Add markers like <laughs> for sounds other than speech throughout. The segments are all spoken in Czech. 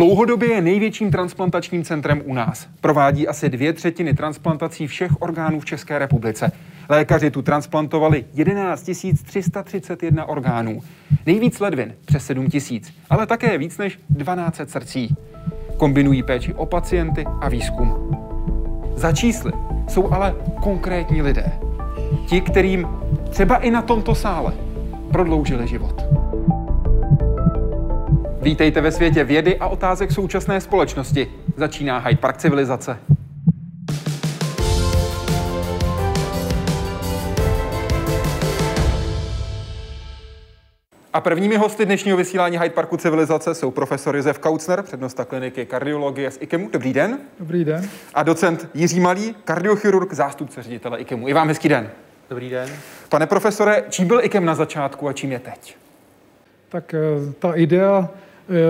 Dlouhodobě je největším transplantačním centrem u nás. Provádí asi dvě třetiny transplantací všech orgánů v České republice. Lékaři tu transplantovali 11 331 orgánů. Nejvíc ledvin přes 7 000, ale také víc než 12 srdcí. Kombinují péči o pacienty a výzkum. Za čísly jsou ale konkrétní lidé. Ti, kterým třeba i na tomto sále prodloužili život. Vítejte ve světě vědy a otázek současné společnosti. Začíná Hyde Park civilizace. A prvními hosty dnešního vysílání Hyde Parku civilizace jsou profesor Josef Kaucner, přednosta kliniky kardiologie z IKEMu. Dobrý den. Dobrý den. A docent Jiří Malý, kardiochirurg, zástupce ředitele IKEMu. I vám hezký den. Dobrý den. Pane profesore, čím byl IKEM na začátku a čím je teď? Tak eh, ta idea,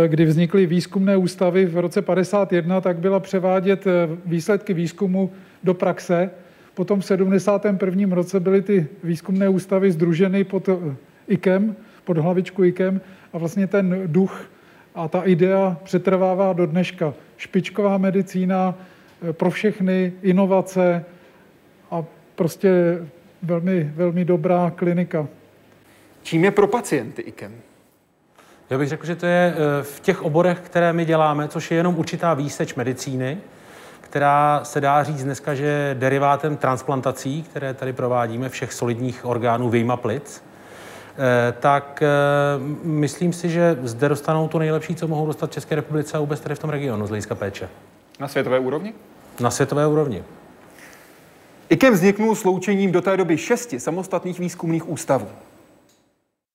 kdy vznikly výzkumné ústavy v roce 51, tak byla převádět eh, výsledky výzkumu do praxe. Potom v 71. roce byly ty výzkumné ústavy združeny pod IKEM, pod hlavičku IKEM a vlastně ten duch a ta idea přetrvává do dneška. Špičková medicína pro všechny, inovace a prostě velmi, velmi dobrá klinika. Čím je pro pacienty IKEM? Já bych řekl, že to je eh, v těch oborech, které my děláme, což je jenom určitá výseč medicíny, která se dá říct dneska, že je derivátem transplantací, které tady provádíme, všech solidních orgánů vyjma plic, eh, tak eh, myslím si, že zde dostanou to nejlepší, co mohou dostat v České republice a vůbec tady v tom regionu z hlediska péče. Na světové úrovni? Na světové úrovni. IKEM vzniknul sloučením do té doby šesti samostatných výzkumných ústavů.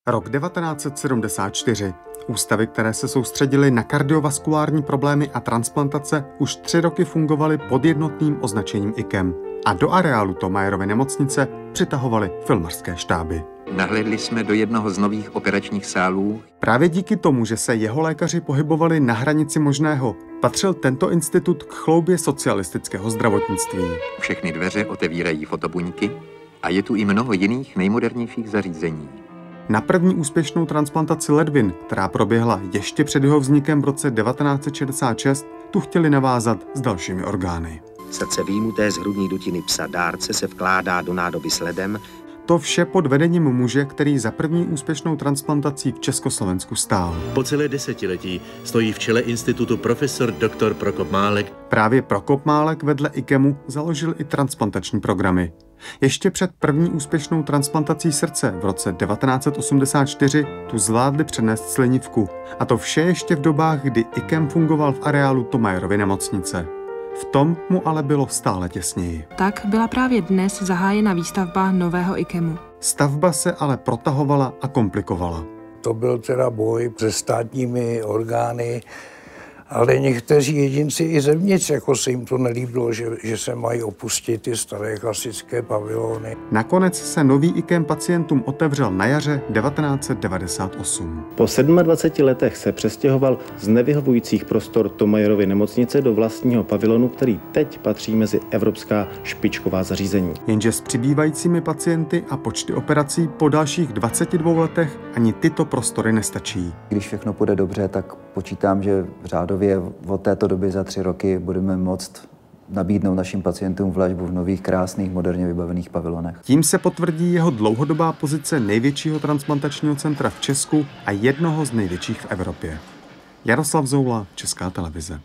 Rok 1974. Ústavy, které se soustředily na kardiovaskulární problémy a transplantace, už tři roky fungovaly pod jednotným označením IKEM a do areálu Tomajerovy nemocnice přitahovaly filmarské štáby. Nahlédli jsme do jednoho z nových operačních sálů. Právě díky tomu, že se jeho lékaři pohybovali na hranici možného, patřil tento institut k chloubě socialistického zdravotnictví. Všechny dveře otevírají fotobuňky a je tu i mnoho jiných nejmodernějších zařízení. Na první úspěšnou transplantaci ledvin, která proběhla ještě před jeho vznikem v roce 1966, tu chtěli navázat s dalšími orgány. Srdce výjimuté z hrudní dutiny psa dárce se vkládá do nádoby s ledem to vše pod vedením muže, který za první úspěšnou transplantací v Československu stál. Po celé desetiletí stojí v čele institutu profesor dr. Prokop Málek. Právě Prokop Málek vedle IKEMu založil i transplantační programy. Ještě před první úspěšnou transplantací srdce v roce 1984 tu zvládli přenést slinivku. A to vše ještě v dobách, kdy IKEM fungoval v areálu Tomajerovy nemocnice. V tom mu ale bylo stále těsněji. Tak byla právě dnes zahájena výstavba nového IKEMu. Stavba se ale protahovala a komplikovala. To byl teda boj se státními orgány, ale někteří jedinci i zevnitř, jako se jim to nelíbilo, že, že se mají opustit ty staré klasické pavilony. Nakonec se nový IKEM pacientům otevřel na jaře 1998. Po 27 letech se přestěhoval z nevyhovujících prostor Tomajerovy nemocnice do vlastního pavilonu, který teď patří mezi evropská špičková zařízení. Jenže s přibývajícími pacienty a počty operací po dalších 22 letech ani tyto prostory nestačí. Když všechno půjde dobře, tak počítám, že řádu řádově od této doby za tři roky budeme moct nabídnout našim pacientům v léčbu v nových, krásných, moderně vybavených pavilonech. Tím se potvrdí jeho dlouhodobá pozice největšího transplantačního centra v Česku a jednoho z největších v Evropě. Jaroslav Zoula, Česká televize.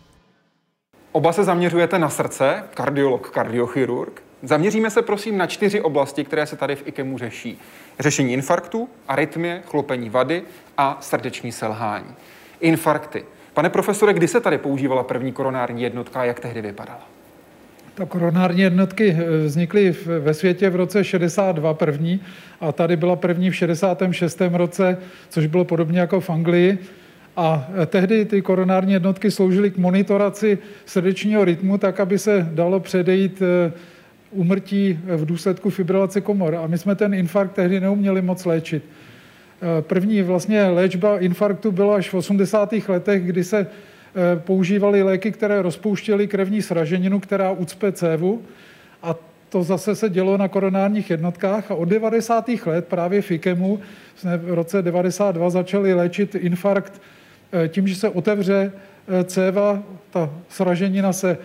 Oba se zaměřujete na srdce, kardiolog, kardiochirurg. Zaměříme se prosím na čtyři oblasti, které se tady v IKEMu řeší. Řešení infarktu, arytmie, chlopení vady a srdeční selhání. Infarkty. Pane profesore, kdy se tady používala první koronární jednotka a jak tehdy vypadala? Ta koronární jednotky eh, vznikly ve světě v roce 62 první a tady byla první v 66. roce, což bylo podobně jako v Anglii. A eh, tehdy ty koronární jednotky sloužily k monitoraci srdečního rytmu, tak aby se dalo předejít umrtí eh, v důsledku fibrilace komor. A my jsme ten infarkt tehdy neuměli moc léčit. Eh, první vlastně léčba infarktu byla až v 80. letech, kdy se eh, používaly léky, které rozpouštěly krevní sraženinu, která ucpe cévu. A to zase se dělo na koronárních jednotkách a od 90. let právě v IKEMu jsme v roce 92 začali léčit infarkt tím, že se otevře céva, ta sraženina se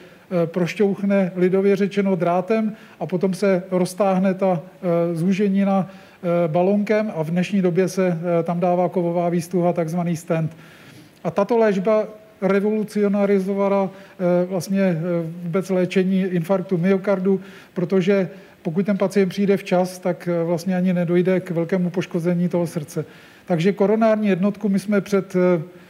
prošťouchne lidově řečeno drátem a potom se roztáhne ta zúženina balonkem a v dnešní době se tam dává kovová výstuha, takzvaný stent. A tato léčba revolucionarizovala vlastně vůbec léčení infarktu myokardu, protože pokud ten pacient přijde včas, tak vlastně ani nedojde k velkému poškození toho srdce. Takže koronární jednotku my jsme před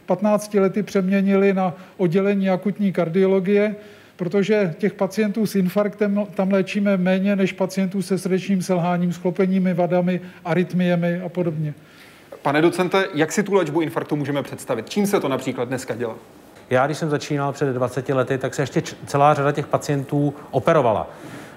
15 lety přeměnili na oddělení akutní kardiologie, protože těch pacientů s infarktem tam léčíme méně než pacientů se srdečním selháním, sklopeními vadami, arytmiemi a podobně. Pane docente, jak si tu léčbu infarktu můžeme představit? Čím se to například dneska dělá? Já, když jsem začínal před 20 lety, tak se ještě celá řada těch pacientů operovala.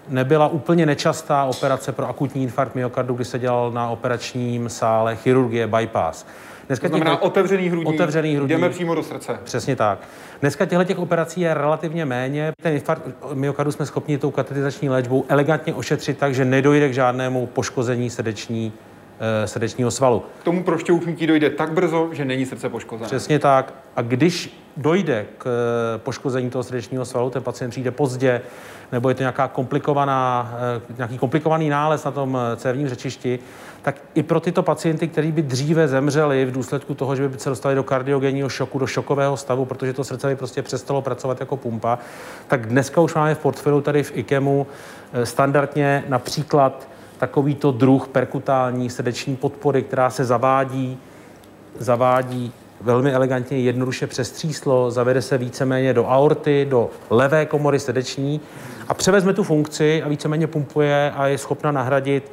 Nebyla úplně nečastá operace pro akutní infarkt myokardu, kdy se dělal na operačním sále chirurgie bypass. Dneska to znamená těch, otevřený hrudní, otevřený hrudní, jdeme přímo do srdce. Přesně tak. Dneska těchto těch operací je relativně méně. Ten infarkt myokardu jsme schopni tou katetizační léčbou elegantně ošetřit tak, že nedojde k žádnému poškození srdeční Eh, srdečního svalu. K tomu prošťouchnutí dojde tak brzo, že není srdce poškozené. Přesně tak. A když dojde k eh, poškození toho srdečního svalu, ten pacient přijde pozdě, nebo je to nějaká komplikovaná, eh, nějaký komplikovaný nález na tom cévním řečišti, tak i pro tyto pacienty, kteří by dříve zemřeli v důsledku toho, že by se dostali do kardiogenního šoku, do šokového stavu, protože to srdce by prostě přestalo pracovat jako pumpa, tak dneska už máme v portfoliu tady v IKEMu standardně například takovýto druh perkutální srdeční podpory, která se zavádí, zavádí velmi elegantně, jednoduše přes tříslo, zavede se víceméně do aorty, do levé komory srdeční a převezme tu funkci a víceméně pumpuje a je schopna nahradit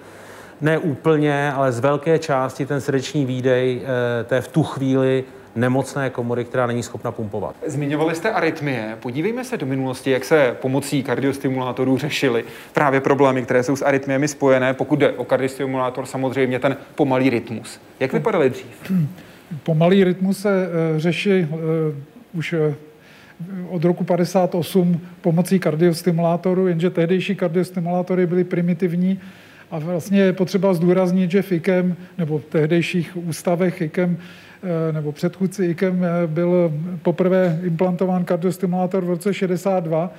ne úplně, ale z velké části ten srdeční výdej eh, té v tu chvíli nemocné komory, která není schopna pumpovat. Zmiňovali jste arytmie. Podívejme se do minulosti, jak se pomocí kardiostimulátorů řešily právě problémy, které jsou s arytmiemi spojené. Pokud jde o kardiostimulátor, samozřejmě ten pomalý rytmus. Jak vypadaly dřív? <clears throat> Pomalý rytmus se uh, řeší uh, už od roku 58 pomocí kardiostimulátoru, jenže tehdejší kardiostimulátory byly primitivní a vlastně je potřeba zdůraznit, že v IKEM nebo v tehdejších ústavech IKEM Eh, nebo předchůdci IKEM eh, byl poprvé implantován kardiostimulátor v roce 62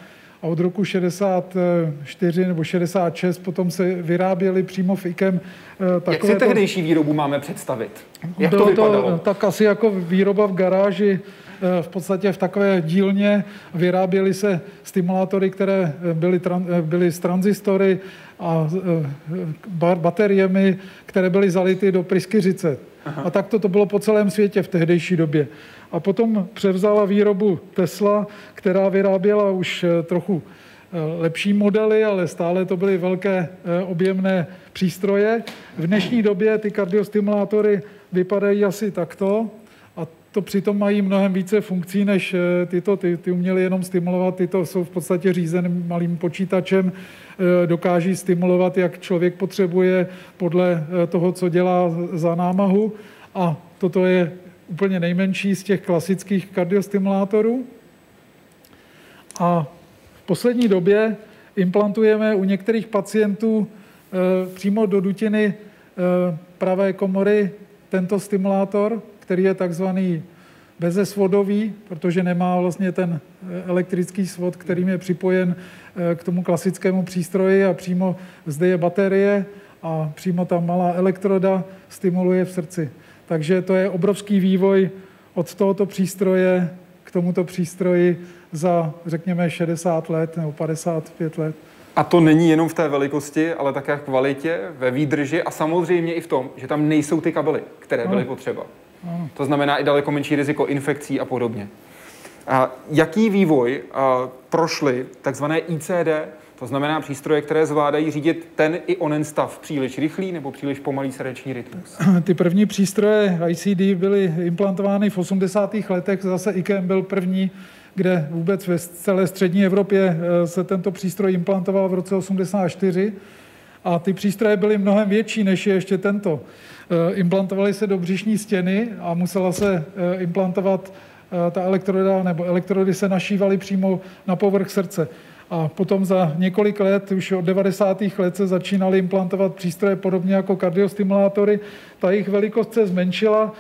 a od roku 64 nebo 66 potom se vyráběli přímo v IKEM takové... Jak si tehdejší výrobu máme představit? Jak to, to vypadalo? Tak asi jako výroba v garáži v podstatě v takové dílně vyráběly se stimulátory, které byly, byly z transistory a bateriemi, které byly zality do pryskyřice. Aha. A tak to, to bylo po celém světě v tehdejší době. A potom převzala výrobu Tesla, která vyráběla už eh, trochu eh, lepší modely, ale stále to byly velké eh, objemné přístroje. V dnešní době ty kardiostimulátory vypadají asi takto to přitom mají mnohem více funkcí, než tyto. Ty, ty uměly jenom stimulovat, tyto jsou v podstatě řízeným malým počítačem, Eh, dokáží stimulovat, jak člověk potřebuje podle eh, toho, co dělá za námahu. A toto je úplně nejmenší z těch klasických kardiostimulátorů. A v poslední době implantujeme u některých pacientů eh, přímo do dutiny pravé komory tento stimulátor, který je takzvaný bezesvodový, protože nemá vlastně ten elektrický svod, kterým je připojen Eh, k tomu klasickému přístroji a přímo zde je baterie a přímo ta malá elektroda stimuluje v srdci. Takže to je obrovský vývoj od tohoto přístroje k tomuto přístroji za, řekněme, 60 let nebo 55 let. A to není jenom v té velikosti, ale také v kvalitě, ve výdrži a samozřejmě i v tom, že tam nejsou ty kabely, které byly potřeba. To znamená i daleko menší riziko infekcí a podobně. A jaký vývoj prošly takzvané ICD, to znamená přístroje, které zvládají řídit ten i onen stav příliš rychlý nebo příliš pomalý srdeční rytmus? <clears throat> Ty první přístroje ICD byly implantovány v 80. letech, zase IKEM byl první, kde vůbec ve celé střední Evropě e, se tento přístroj implantoval v roce 84 a ty přístroje byly mnohem větší, než je ještě tento. E, implantovaly se do břišní stěny a musela se e, implantovat Eh, ta elektroda nebo elektrody se našívaly přímo na povrch srdce. A potom za několik let, už od 90. let se začínaly implantovat přístroje podobně jako kardiostimulátory. Ta jejich velikost se zmenšila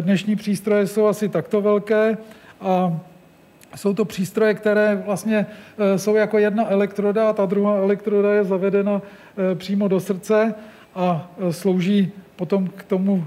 Dnešní přístroje jsou asi takto velké a jsou to přístroje, které vlastně jsou jako jedna elektroda a ta druhá elektroda je zavedena přímo do srdce a slouží potom k tomu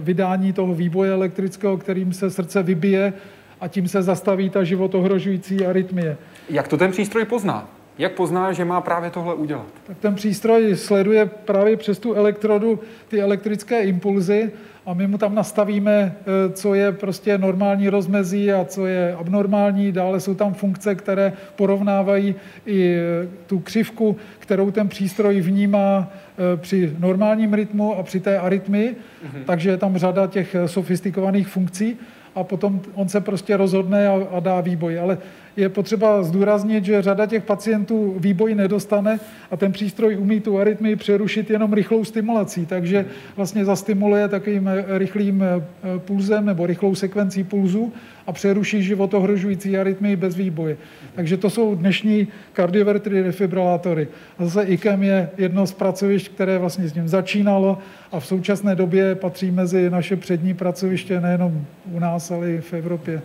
vydání toho výboje elektrického, kterým se srdce vybije a tím se zastaví ta životohrožující arytmie. Jak to ten přístroj pozná? Jak pozná, že má právě tohle udělat? Tak ten přístroj sleduje právě přes tu elektrodu ty elektrické impulzy a my mu tam nastavíme, eh, co je prostě normální rozmezí a co je abnormální. Dále jsou tam funkce, které porovnávají i eh, tu křivku, kterou ten přístroj vnímá eh, při normálním rytmu a při té arytmii. Mm-hmm. Takže je tam řada těch sofistikovaných funkcí a potom on se prostě rozhodne a, a dá výboj. Ale je potřeba zdůraznit, že řada těch pacientů výboj nedostane a ten přístroj umí tu arytmii přerušit jenom rychlou stimulací, takže vlastně zastimuluje takovým eh, rychlým eh, pulzem nebo rychlou sekvencí pulzu a přeruší životohrožující arytmii bez výboje. Takže to jsou dnešní kardiovertery defibrilátory. A zase IKEM je jedno z pracovišť, které vlastně s ním začínalo a v současné době patří mezi naše přední pracoviště nejenom u nás, ale i v Evropě.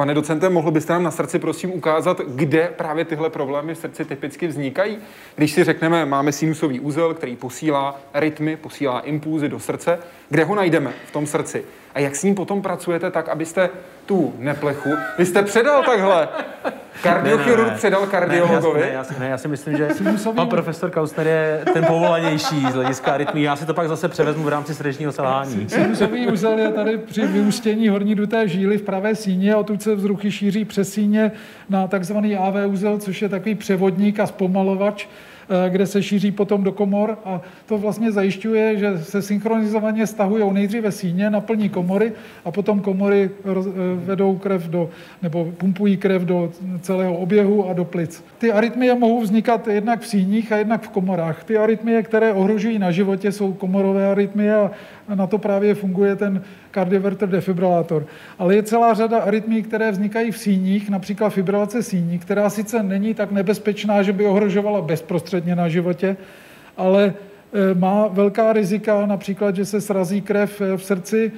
Pane docente, mohl byste nám na srdci prosím ukázat, kde právě tyhle problémy v srdci typicky vznikají? Když si řekneme, máme sinusový úzel, který posílá rytmy, posílá impulzy do srdce, kde ho najdeme v tom srdci? A jak s ním potom pracujete tak, abyste tu neplechu, vy jste předal takhle, kardiochirurg ne, ne, předal kardiologovi? Ne, já, si, ne, já si myslím, že pan profesor Kaustner je ten povolanější z hlediska rytmí. Já si to pak zase převezmu v rámci srdečního selhání. Sinusový úzel je tady při vyústění horní duté žíly v pravé síně, odtud se vzruchy šíří přes síně na takzvaný AV úzel, což je takový převodník a zpomalovač, kde se šíří potom do komor a to vlastně zajišťuje, že se synchronizovaně stahují nejdříve síně, naplní komory a potom komory eh, vedou krev do, nebo pumpují krev do celého oběhu a do plic. Ty arytmie mohou vznikat jednak v síních a jednak v komorách. Ty arytmie, které ohrožují na životě, jsou komorové arytmie a na to právě funguje ten kardioverter defibrilátor. Ale je celá řada arytmí, které vznikají v síních, například fibrilace síní, která sice není tak nebezpečná, že by ohrožovala bezprostředně na životě, ale e, má velká rizika, například, že se srazí krev e, v srdci,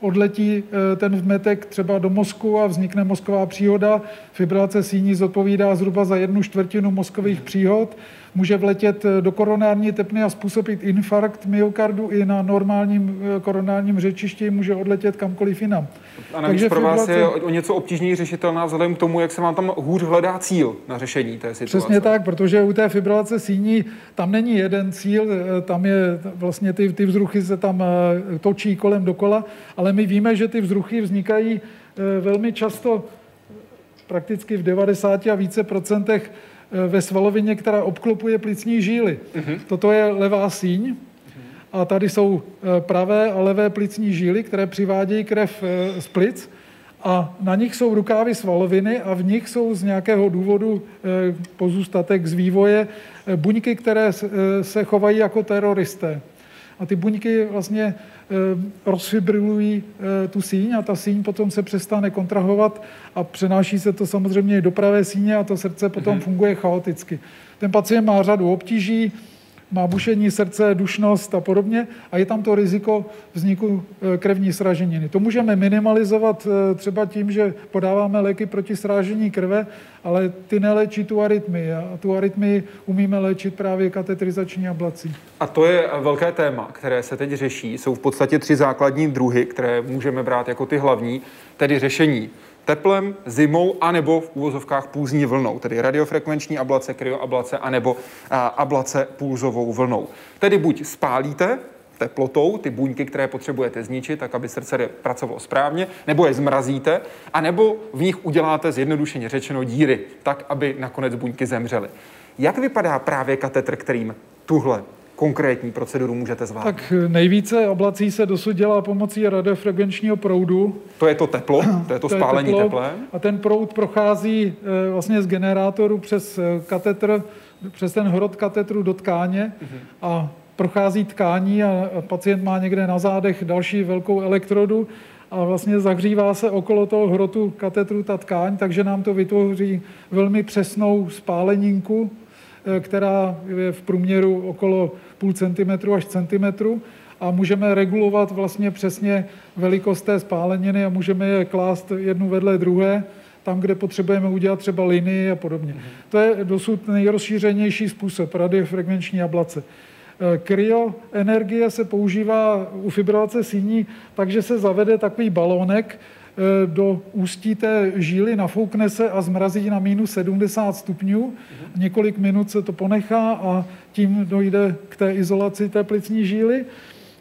odletí e, ten vmetek třeba do mozku a vznikne mozková příhoda. Fibrilace síní zodpovídá zhruba za jednu čtvrtinu mozkových příhod může vletět eh, do koronární tepny a způsobit infarkt myokardu i na normálním eh, koronárním řečišti může odletět kamkoliv jinam. A navíc Takže pro vás je o něco obtížněji řešitelná vzhledem k tomu, jak se vám tam hůř hledá cíl na řešení té situace. Přesně tak, protože u té fibrilace síní tam není jeden cíl, eh, tam je vlastně ty, ty vzruchy se tam točí kolem dokola, ale my víme, že ty vzruchy vznikají velmi často prakticky v 90 a více procentech ve svalovině, která obklopuje plicní žíly. Uh-huh. Toto je levá síň a tady jsou eh, pravé a levé plicní žíly, které přivádějí krev eh, z plic a na nich jsou rukávy svaloviny a v nich jsou z nějakého důvodu pozůstatek z vývoje buňky, které se chovají jako teroristé. A ty buňky vlastně Eh, rozfibrilují eh, tu síň a ta síň potom se přestane kontrahovat a přenáší se to samozřejmě do pravé síně a to srdce potom mm-hmm. funguje chaoticky. Ten pacient má řadu obtíží, má bušení srdce, dušnost a podobně a je tam to riziko vzniku eh, krevní sraženiny. To můžeme minimalizovat třeba tím, že podáváme léky proti srážení krve, ale ty neléčí tu arytmii a tu arytmii umíme léčit právě katetrizační ablací. A to je velké téma, které se teď řeší. Jsou v podstatě tři základní druhy, které můžeme brát jako ty hlavní, tedy řešení teplem, zimou, anebo v úvozovkách půzní vlnou, tedy radiofrekvenční ablace, kryoablace, anebo ablace pulzovou vlnou. Tedy buď spálíte teplotou ty buňky, které potřebujete zničit, tak aby srdce pracovalo správně, nebo je zmrazíte, anebo v nich uděláte zjednodušeně řečeno díry, tak, aby nakonec buňky zemřely. Jak vypadá právě katetr, kterým tuhle konkrétní proceduru můžete zvládnout? Tak nejvíce ablací se dosud dělá pomocí radiofrekvenčního proudu. To je to teplo, to je to, to spálení je teplo, teplem. A ten proud prochází e, vlastně z generátoru přes e, katetr, přes ten hrot katetru do tkáně uh-huh. a prochází tkání a pacient má někde na zádech další velkou elektrodu a vlastně zahřívá se okolo toho hrotu katetru ta tkáň, takže nám to vytvoří velmi přesnou spáleninku, která je v průměru okolo půl centimetru až centimetru a můžeme regulovat vlastně přesně velikost té spáleniny a můžeme je klást jednu vedle druhé tam, kde potřebujeme udělat třeba linii a podobně. Mm-hmm. To je dosud nejrozšířenější způsob radiofrekvenční ablace. Eh, kryoenergie se používá u fibrilace síní, takže se zavede takový balónek do ústí té žíly, nafoukne se a zmrazí na minus 70 stupňů. Mm-hmm. Několik minut se to ponechá a tím dojde k té izolaci té plicní žíly.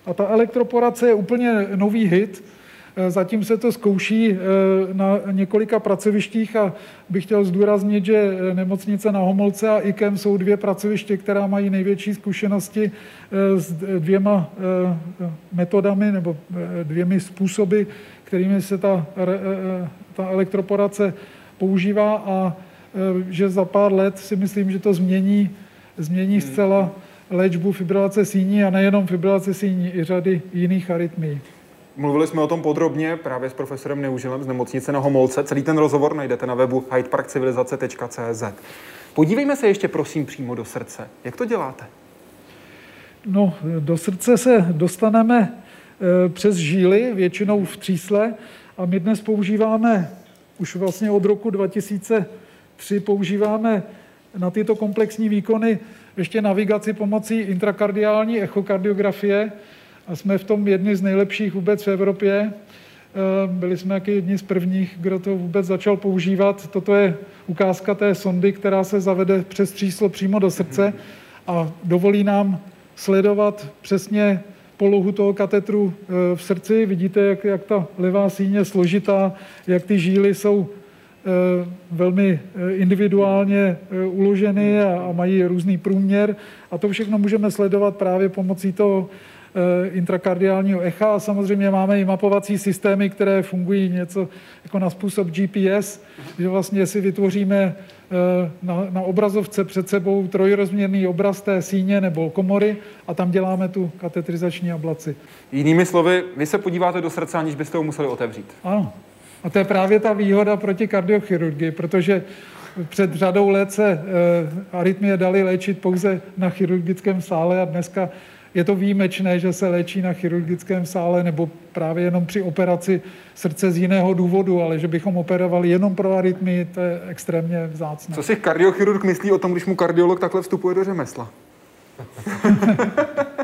A ta elektroporace je úplně nový hit. Eh, zatím se to zkouší eh, na několika pracovištích a bych chtěl zdůraznit, že eh, nemocnice na Homolce a IKEM jsou dvě pracoviště, která mají největší zkušenosti s dvěma metodami nebo dvěmi způsoby, kterými se ta, ta elektroporace používá a že za pár let si myslím, že to změní, změní zcela léčbu fibrilace síní a nejenom fibrilace síní, i řady jiných arytmí. Mluvili jsme o tom podrobně právě s profesorem Neužilem z nemocnice na Homolce. Celý ten rozhovor najdete na webu hydeparkcivilizace.cz. Podívejme se ještě prosím přímo do srdce. Jak to děláte? No, do srdce se dostaneme e, přes žíly, většinou v třísle. A my dnes používáme, už vlastně od roku 2003 používáme na tyto komplexní výkony ještě navigaci pomocí intrakardiální echokardiografie, a jsme v tom jedni z nejlepších vůbec v Evropě. Eh, byli jsme jaký jedni z prvních, kdo to vůbec začal používat. Toto je ukázka té sondy, která se zavede přes tříslo přímo do srdce a dovolí nám sledovat přesně polohu toho katetru eh, v srdci. Vidíte, jak, jak ta levá síně je složitá, jak ty žíly jsou eh, velmi individuálně uloženy a mají různý průměr. A to všechno můžeme sledovat právě pomocí toho Eh, intrakardiálního echa a samozřejmě máme i mapovací systémy, které fungují něco jako na způsob GPS, že vlastně si vytvoříme eh, na, na obrazovce před sebou trojrozměrný obraz té síně nebo komory a tam děláme tu katetrizační ablaci. Jinými slovy, vy se podíváte do srdce, aniž byste ho museli otevřít. Ano. A to je právě ta výhoda proti kardiochirurgii, protože před řadou let se e, arytmie dali léčit pouze na chirurgickém sále a dneska je to výjimečné, že se léčí na chirurgickém sále nebo právě jenom při operaci srdce z jiného důvodu, ale že bychom operovali jenom pro arytmii, to je extrémně vzácné. Co si kardiochirurg myslí o tom, když mu kardiolog takhle vstupuje do řemesla? <laughs>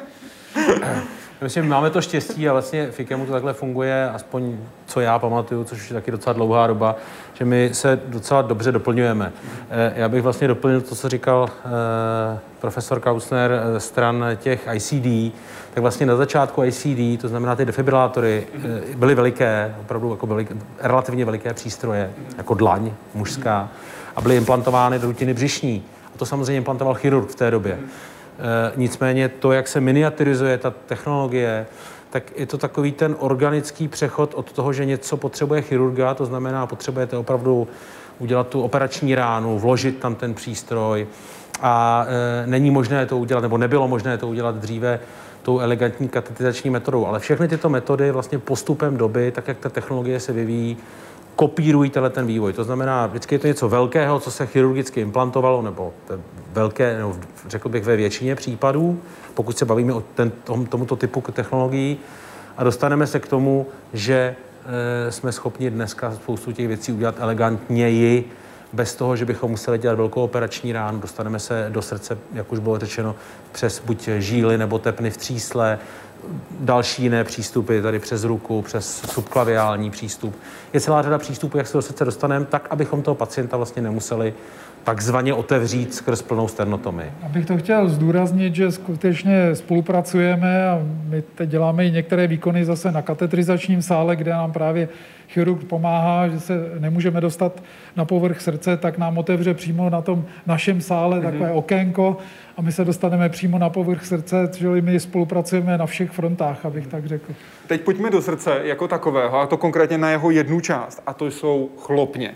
Myslím, máme to štěstí a vlastně v IKEMu to takhle funguje, aspoň co já pamatuju, což je taky docela dlouhá doba, že my se docela dobře doplňujeme. Eh, já bych vlastně doplnil to, co říkal eh, profesor Kausner eh, stran těch ICD, tak vlastně na začátku ICD, to znamená ty defibrilátory, byly veliké, opravdu jako veliké, relativně veliké přístroje, jako dlaň mužská, a byly implantovány do rutiny břišní. A to samozřejmě implantoval chirurg v té době. Nicméně to, jak se miniaturizuje ta technologie, tak je to takový ten organický přechod od toho, že něco potřebuje chirurga, to znamená, potřebujete opravdu udělat tu operační ránu, vložit tam ten přístroj a e, není možné to udělat, nebo nebylo možné to udělat dříve tou elegantní katetizační metodou. Ale všechny tyto metody vlastně postupem doby, tak jak ta technologie se vyvíjí, kopírují tenhle ten vývoj. To znamená, vždycky je to něco velkého, co se chirurgicky implantovalo, nebo velké, nebo řekl bych ve většině případů, pokud se bavíme o ten, tom, tomuto typu technologií, a dostaneme se k tomu, že e, jsme schopni dneska spoustu těch věcí udělat elegantněji, bez toho, že bychom museli dělat velkou operační ránu. Dostaneme se do srdce, jak už bylo řečeno, přes buď žíly nebo tepny v třísle, další jiné přístupy, tady přes ruku, přes subklaviální přístup. Je celá řada přístupů, jak se do srdce dostaneme, tak, abychom toho pacienta vlastně nemuseli takzvaně otevřít skrz plnou sternotomii. Abych to chtěl zdůraznit, že skutečně spolupracujeme a my teď děláme i některé výkony zase na katetrizačním sále, kde nám právě chirurg pomáhá, že se nemůžeme dostat na povrch srdce, tak nám otevře přímo na tom našem sále mm-hmm. takové okénko a my se dostaneme přímo na povrch srdce, čili my spolupracujeme na všech frontách, abych tak řekl. Teď pojďme do srdce jako takového, a to konkrétně na jeho jednu část, a to jsou chlopně.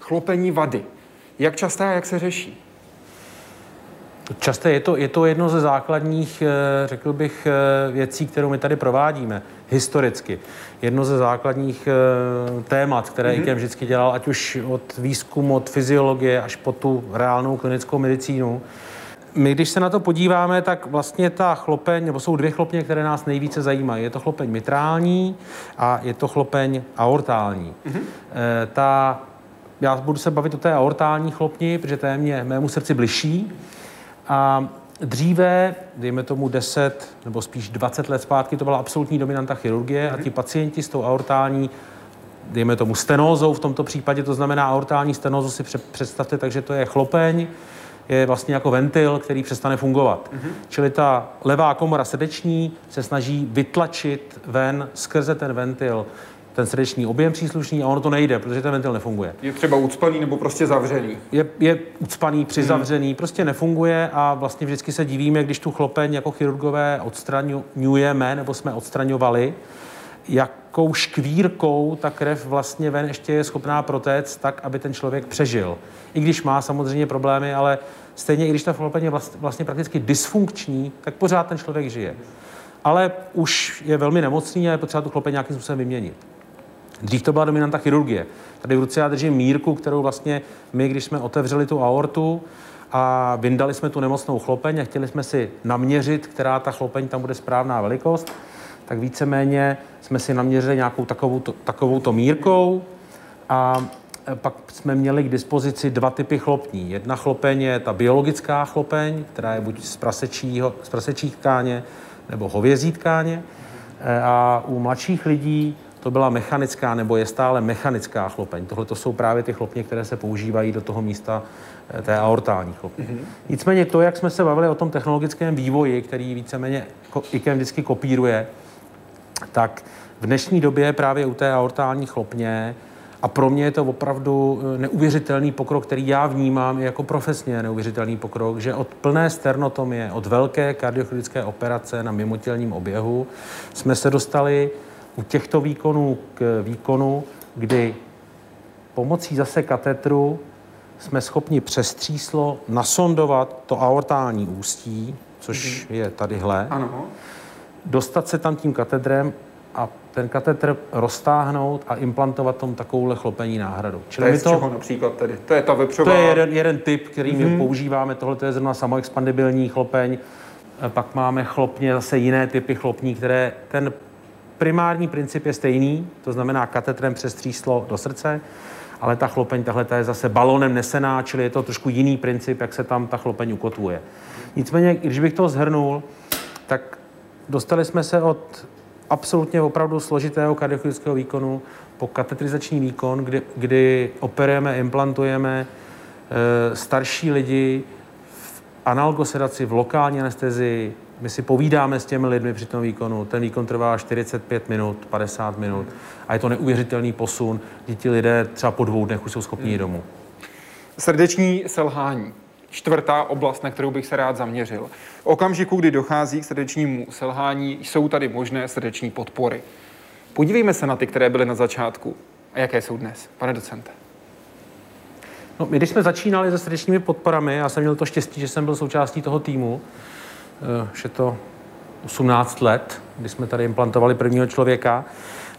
Chlopení vady. Jak časté a jak se řeší? Časté je to, je to jedno ze základních, eh, řekl bych, eh, věcí, kterou my tady provádíme historicky. Jedno ze základních eh, témat, které mm-hmm. IKEM vždycky dělal, ať už od výzkumu, od fyziologie až po tu reálnou klinickou medicínu. my, když se na to podíváme, tak vlastně ta chlopeň, nebo jsou dvě chlopně, které nás nejvíce zajímají. Je to chlopeň mitrální a je to chlopeň aortální. Mm-hmm. E, ta, já budu se bavit o té aortální chlopni, protože to je mě, mému srdci bližší. A dříve, dejme tomu 10 nebo spíš 20 let zpátky, to byla absolutní dominanta chirurgie mm-hmm. a ti pacienti s tou aortální dejme tomu stenózou v tomto případě, to znamená aortální stenózu si představte, takže to je chlopeň, je vlastně jako ventil, který přestane fungovat. Mm-hmm. Čili ta levá komora srdeční se snaží vytlačit ven skrze ten ventil ten srdeční objem příslušný a ono to nejde, protože ten ventil nefunguje. Je třeba ucpaný nebo prostě zavřený? Je, je ucpaný, přizavřený, hmm. prostě nefunguje a vlastně vždycky se divíme, když tu chlopeň jako chirurgové odstraňujeme nebo jsme odstraňovali, jakou škvírkou ta krev vlastně ven ještě je schopná protéct tak, aby ten člověk přežil. I když má samozřejmě problémy, ale stejně i když ta chlopeň je vlastně, prakticky dysfunkční, tak pořád ten člověk žije. Ale už je velmi nemocný a je potřeba tu chlopeň nějakým způsobem vyměnit. Dřív to byla dominanta chirurgie. Tady v ruce já držím mírku, kterou vlastně my, když jsme otevřeli tu aortu a vyndali jsme tu nemocnou chlopeň a chtěli jsme si naměřit, která ta chlopeň tam bude správná velikost, tak víceméně jsme si naměřili nějakou takovou, takovou to mírkou a e, pak jsme měli k dispozici dva typy chlopní. Jedna chlopeň je ta biologická chlopeň, která je buď z, prasečího, z prasečích tkáně nebo hovězí tkáně. E, a u mladších lidí to byla mechanická nebo je stále mechanická chlopeň. Tohle to jsou právě ty chlopně, které se používají do toho místa e, té aortální chlopně. Mm-hmm. Nicméně to, jak jsme se bavili o tom technologickém vývoji, který víceméně IKEM vždycky kopíruje, tak v dnešní době právě u té aortální chlopně a pro mě je to opravdu eh, neuvěřitelný pokrok, který já vnímám jako profesně neuvěřitelný pokrok, že od plné sternotomie, od velké kardiochirurgické operace na mimotělním oběhu jsme se dostali u těchto výkonů k výkonu, kdy pomocí zase katetru jsme schopni přes tříslo nasondovat to aortální ústí, což mhm. je tadyhle. Ano dostat se tam tím katedrem a ten katetr roztáhnout a implantovat tom takovouhle chlopení náhradu. Čili to je to, čeho například tedy? To je ta vepřová... To je jeden, jeden typ, který mm-hmm. my mhm. používáme. Tohle je zrovna samoexpandibilní chlopeň. Pak máme chlopně, zase jiné typy chlopní, které ten primární princip je stejný, to znamená katetrem přes tříslo do srdce, ale ta chlopeň tahle je zase balonem nesená, čili je to trošku jiný princip, jak se tam ta chlopeň ukotvuje. Nicméně, když bych to zhrnul, tak Dostali jsme se od absolutně opravdu složitého kardiochirurgického výkonu po katetrizační výkon, kdy, kdy operujeme, implantujeme e, starší lidi v analgosedaci, v lokální anestezii. My si povídáme s těmi lidmi při tom výkonu. Ten výkon trvá 45 minut, 50 minut a je to neuvěřitelný posun, kdy ti lidé třeba po dvou dnech už jsou schopni jít domů. Srdeční selhání čtvrtá oblast, na kterou bych se rád zaměřil. V okamžiku, kdy dochází k srdečnímu selhání, jsou tady možné srdeční podpory. Podívejme se na ty, které byly na začátku. A jaké jsou dnes, pane docente? No, my když jsme začínali se srdečními podporami, já jsem měl to štěstí, že jsem byl součástí toho týmu, že to 18 let, kdy jsme tady implantovali prvního člověka,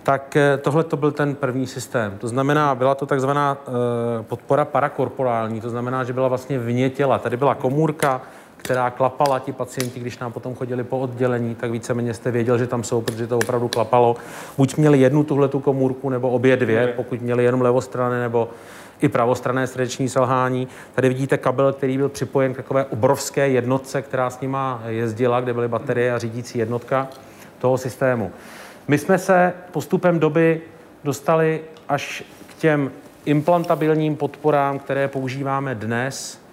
tak eh, tohle to byl ten první systém. To znamená, byla to takzvaná eh, podpora parakorporální, to znamená, že byla vlastně vně těla. Tady byla komůrka, která klapala ti pacienti, když nám potom chodili po oddělení, tak víceméně jste věděl, že tam jsou, protože to opravdu klapalo. Buď měli jednu tuhle tu komůrku, nebo obě dvě, pokud měli jenom levostrany nebo i pravostranné srdeční selhání. Tady vidíte kabel, který byl připojen k takové obrovské jednotce, která s nima jezdila, kde byly baterie a řídící jednotka toho systému. My jsme se postupem doby dostali až k těm implantabilním podporám, které používáme dnes,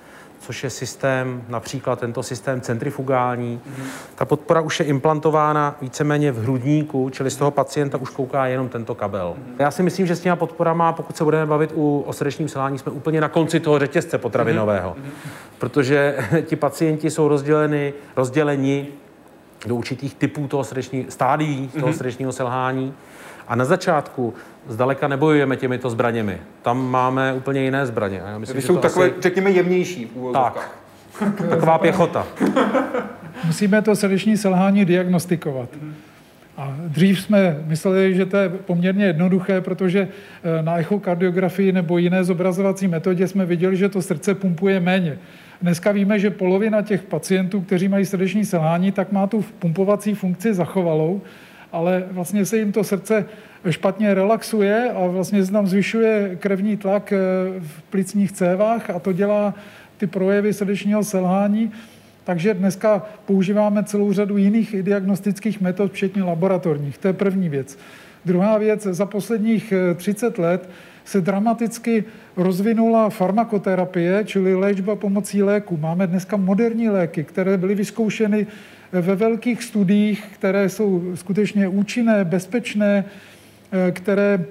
což je systém, například tento systém centrifugální. Mm-hmm. Ta podpora už je implantována víceméně v hrudníku, čili z toho pacienta už kouká jenom tento kabel. Mm-hmm. Já si myslím, že s těma podporama, pokud se budeme bavit u, o srdečním selhání, jsme úplně na konci toho řetězce potravinového, mm-hmm. protože <laughs> ti pacienti jsou rozděleni, rozděleni do určitých typů toho srdeční, stádií toho mm-hmm. srdečního selhání. A na začátku zdaleka nebojujeme těmito zbraněmi. Tam máme úplně jiné zbraně. A já myslím, Ty jsou takové, asi... řekněme, jemnější v Tak, taková pěchota. <laughs> Musíme to srdeční selhání diagnostikovat. A dřív jsme mysleli, že to je poměrně jednoduché, protože eh, na echokardiografii nebo jiné zobrazovací metodě jsme viděli, že to srdce pumpuje méně. Dneska víme, že polovina těch pacientů, kteří mají srdeční selhání, tak má tu pumpovací funkci zachovalou, ale vlastně se jim to srdce špatně relaxuje a vlastně se tam zvyšuje krevní tlak eh, v plicních cévách a to dělá ty projevy srdečního selhání. Takže dneska používáme celou řadu jiných diagnostických metod, včetně laboratorních. To je první věc. Druhá věc, za posledních 30 eh, let se dramaticky rozvinula farmakoterapie, čili léčba pomocí léku. Máme dneska moderní léky, které byly vyzkoušeny ve velkých studiích, které jsou skutečně účinné, bezpečné, eh, které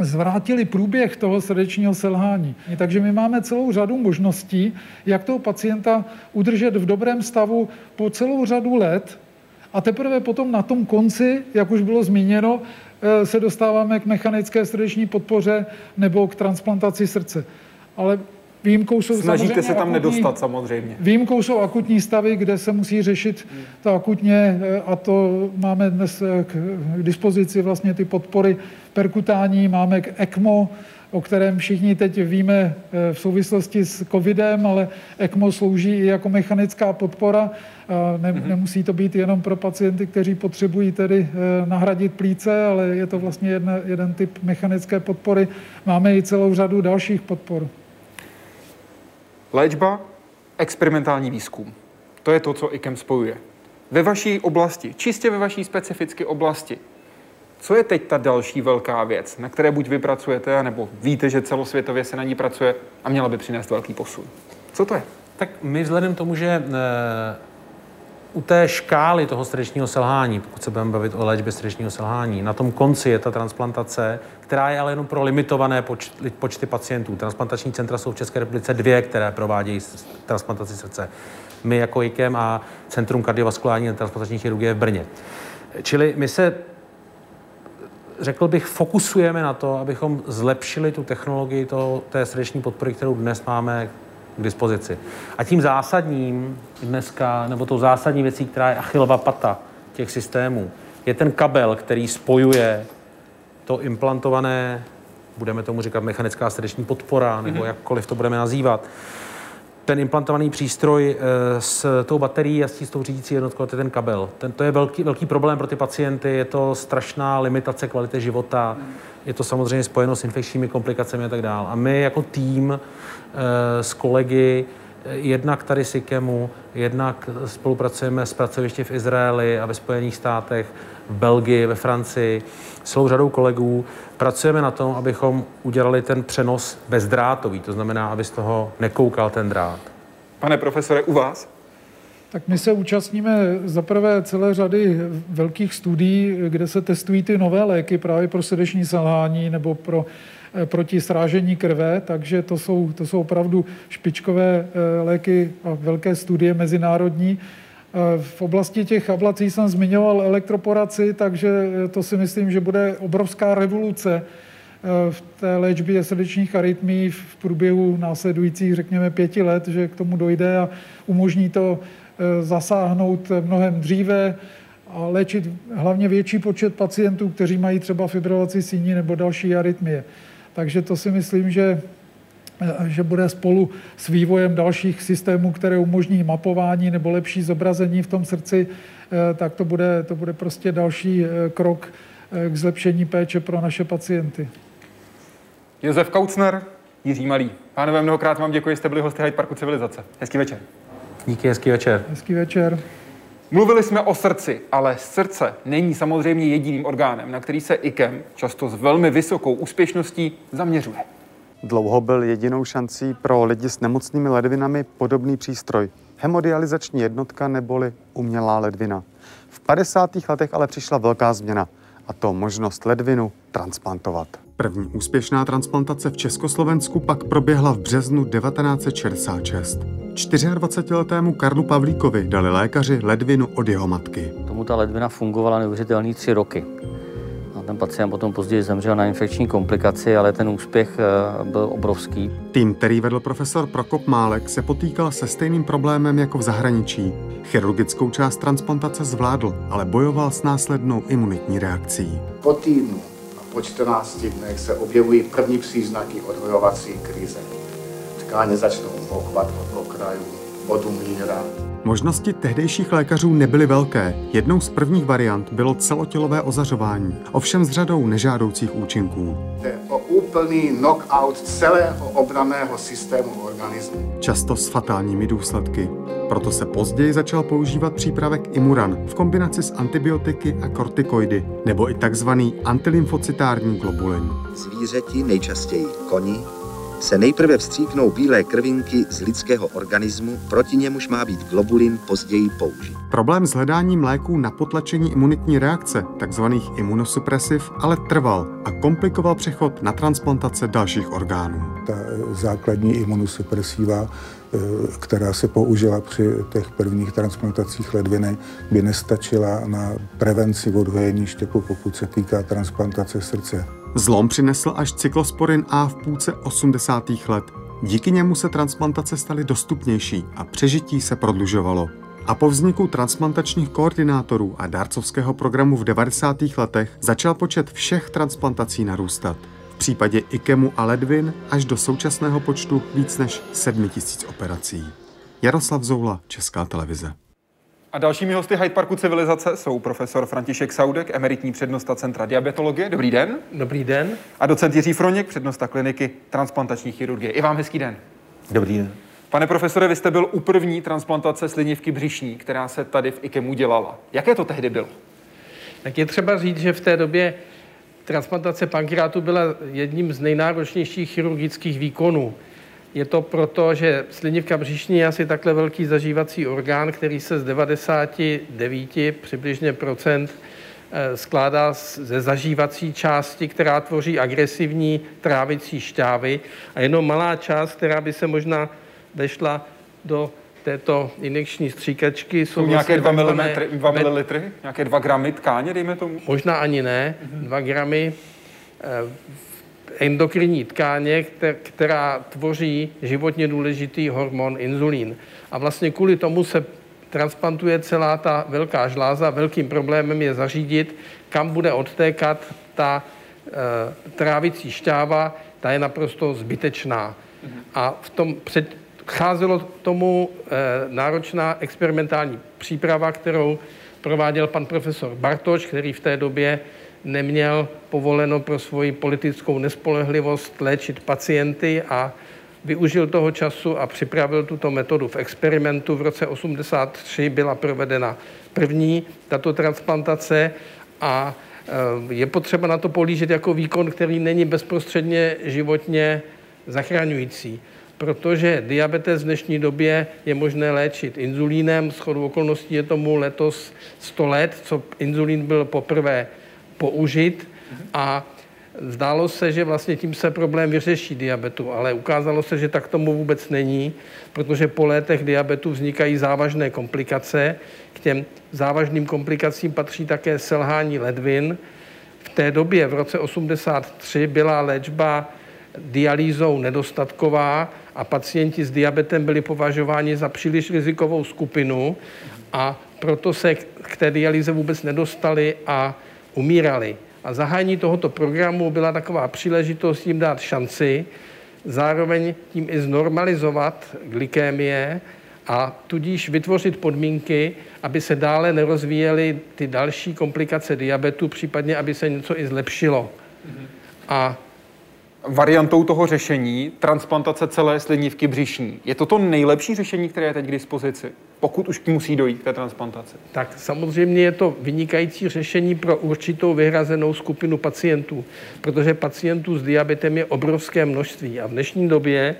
zvrátili průběh toho srdečního selhání. Takže my máme celou řadu možností, jak toho pacienta udržet v dobrém stavu po celou řadu let a teprve potom na tom konci, jak už bylo zmíněno, eh, se dostáváme k mechanické srdeční podpoře nebo k transplantaci srdce. Ale Výjimkou jsou Snažíte se tam akutní, nedostat samozřejmě. Výjimkou jsou akutní stavy, kde se musí řešit to akutně eh, a to máme dnes eh, k dispozici vlastně ty podpory perkutání, máme k ECMO, o kterém všichni teď víme eh, v souvislosti s covidem, ale ECMO slouží i jako mechanická podpora. Ne, mm-hmm. Nemusí to být jenom pro pacienty, kteří potřebují tedy nahradit plíce, ale je to vlastně jedna, jeden typ mechanické podpory. Máme i celou řadu dalších podpor. Léčba, experimentální výzkum. To je to, co IKEM spojuje. Ve vaší oblasti, čistě ve vaší specifické oblasti, co je teď ta další velká věc, na které buď vy pracujete, nebo víte, že celosvětově se na ní pracuje a měla by přinést velký posun? Co to je? Tak my vzhledem tomu, že e, u té škály toho srdečního selhání, pokud se budeme bavit o léčbě srdečního selhání, na tom konci je ta transplantace, která je ale jenom pro limitované počty, počty pacientů. Transplantační centra jsou v České republice dvě, které provádějí transplantaci srdce. My jako IKEM a Centrum kardiovaskulární a transplantační chirurgie v Brně. Čili my se řekl bych, fokusujeme na to, abychom zlepšili tu technologii toho, té srdeční podpory, kterou dnes máme k dispozici. A tím zásadním dneska, nebo tou zásadní věcí, která je achilová pata těch systémů, je ten kabel, který spojuje to implantované, budeme tomu říkat mechanická srdeční podpora, nebo mm-hmm. jakkoliv to budeme nazývat, ten implantovaný přístroj eh, s tou baterií a s tou řídící jednotkou, to je ten kabel. Ten, to je velký, velký problém pro ty pacienty, je to strašná limitace kvality života, je to samozřejmě spojeno s infekčními komplikacemi a tak dále. A my jako tým eh, s kolegy eh, jednak tady s IKEMu, jednak spolupracujeme s pracovišti v Izraeli a ve Spojených státech, v Belgii, ve Francii, celou řadou kolegů. Pracujeme na tom, abychom udělali ten přenos bezdrátový, to znamená, aby z toho nekoukal ten drát. Pane profesore, u vás? Tak my se účastníme za prvé celé řady velkých studií, kde se testují ty nové léky právě pro srdeční selhání nebo pro eh, proti srážení krve, takže to jsou, to jsou opravdu špičkové eh, léky a velké studie mezinárodní. Eh, v oblasti těch ablací jsem zmiňoval elektroporaci, takže to si myslím, že bude obrovská revoluce v té léčbě srdečních arytmí v průběhu následujících, řekněme, pěti let, že k tomu dojde a umožní to Eh, zasáhnout mnohem dříve a léčit hlavně větší počet pacientů, kteří mají třeba fibrilaci síní nebo další arytmie. Takže to si myslím, že eh, že bude spolu s vývojem dalších systémů, které umožní mapování nebo lepší zobrazení v tom srdci, eh, tak to bude, to bude prostě další krok k zlepšení péče pro naše pacienty. Josef Kaucner, Jiří Malý. Pánové, mnohokrát vám děkuji, že jste byli hosty Hyde Parku Civilizace. Hezký večer. Díky, hezký večer. Hezký večer. Mluvili jsme o srdci, ale srdce není samozřejmě jediným orgánem, na který se IKEM často s velmi vysokou úspěšností zaměřuje. Dlouho byl jedinou šancí pro lidi s nemocnými ledvinami podobný přístroj. Hemodializační jednotka neboli umělá ledvina. V 50. letech ale přišla velká změna a to možnost ledvinu transplantovat. První úspěšná transplantace v Československu pak proběhla v březnu 1966. 24-letému Karlu Pavlíkovi dali lékaři ledvinu od jeho matky. Tomu ta ledvina fungovala neuvěřitelný tři roky. A ten pacient potom později zemřel na infekční komplikaci, ale ten úspěch eh, byl obrovský. Tým, který vedl profesor Prokop Málek, se potýkal se stejným problémem jako v zahraničí. Chirurgickou část transplantace zvládl, ale bojoval s následnou imunitní reakcí. Po týdnu a po 14 dnech se objevují první příznaky odvojovací krize. Tkáně začnou mokvat od okrajů, odumírá. Možnosti tehdejších lékařů nebyly velké. Jednou z prvních variant bylo celotělové ozařování, ovšem s řadou nežádoucích účinků. Jde o úplný knockout celého obraného systému organismu. Často s fatálními důsledky. Proto se později začal používat přípravek Imuran v kombinaci s antibiotiky a kortikoidy, nebo i takzvaný antilymfocitární globulin. Zvířeti, nejčastěji koni, se nejprve vstříknou bílé krvinky z lidského organismu, proti němuž má být globulin později použit. Problém s hledáním léků na potlačení imunitní reakce, takzvaných imunosupresiv, ale trval a komplikoval přechod na transplantace dalších orgánů. Ta základní imunosupresiva, která se použila při těch prvních transplantacích ledviny, by nestačila na prevenci odhojení štěpu, pokud se týká transplantace srdce. Zlom přinesl až cyklosporin A v půlce 80. let. Díky němu se transplantace staly dostupnější a přežití se prodlužovalo. A po vzniku transplantačních koordinátorů a dárcovského programu v 90. letech začal počet všech transplantací narůstat. V případě IKEMu a ledvin až do současného počtu víc než 7000 operací. Jaroslav Zoula, Česká televize. A dalšími hosty Hyde Parku civilizace jsou profesor František Saudek, emeritní přednosta Centra diabetologie. Dobrý den. Dobrý den. A docent Jiří Froněk, přednosta kliniky transplantační chirurgie. I vám hezký den. Dobrý den. Pane profesore, vy jste byl u první transplantace slinivky břišní, která se tady v IKEMu dělala. Jaké to tehdy bylo? Tak je třeba říct, že v té době transplantace pankreátu byla jedním z nejnáročnějších chirurgických výkonů. Je to proto, že slinivka břišní je asi takhle velký zažívací orgán, který se z 99 přibližně procent eh, skládá ze zažívací části, která tvoří agresivní trávicí šťávy a jenom malá část, která by se možná vešla do této injekční stříkačky. Jsou, jsou nějaké 2 mm, 2 ml, nějaké 2 gramy tkáně, dejme tomu? Možná ani ne, 2 gramy eh, endokrinní tkáně, která tvoří životně důležitý hormon inzulín. A vlastně kvůli tomu se transplantuje celá ta velká žláza. Velkým problémem je zařídit, kam bude odtékat ta e, trávicí šťáva, ta je naprosto zbytečná. A v tom předcházelo tomu e, náročná experimentální příprava, kterou prováděl pan profesor Bartoš, který v té době neměl povoleno pro svoji politickou nespolehlivost léčit pacienty a využil toho času a připravil tuto metodu v experimentu. V roce 83 byla provedena první tato transplantace a eh, je potřeba na to polížet jako výkon, který není bezprostředně životně zachraňující protože diabetes v dnešní době je možné léčit inzulínem. S chodou okolností je tomu letos 100 let, co inzulín byl poprvé použit a Zdálo se, že vlastně tím se problém vyřeší diabetu, ale ukázalo se, že tak tomu vůbec není, protože po létech diabetu vznikají závažné komplikace. K těm závažným komplikacím patří také selhání ledvin. V té době, v roce 83, byla léčba dialýzou nedostatková a pacienti s diabetem byli považováni za příliš rizikovou skupinu a proto se k té dialýze vůbec nedostali a umírali. A zahájení tohoto programu byla taková příležitost jim dát šanci, zároveň tím i znormalizovat glykémie a tudíž vytvořit podmínky, aby se dále nerozvíjely ty další komplikace diabetu, případně aby se něco i zlepšilo. A variantou toho řešení transplantace celé slinivky břišní. Je to to nejlepší řešení, které je teď k dispozici, pokud už musí dojít k té transplantaci? Tak samozřejmě je to vynikající řešení pro určitou vyhrazenou skupinu pacientů, protože pacientů s diabetem je obrovské množství a v dnešní době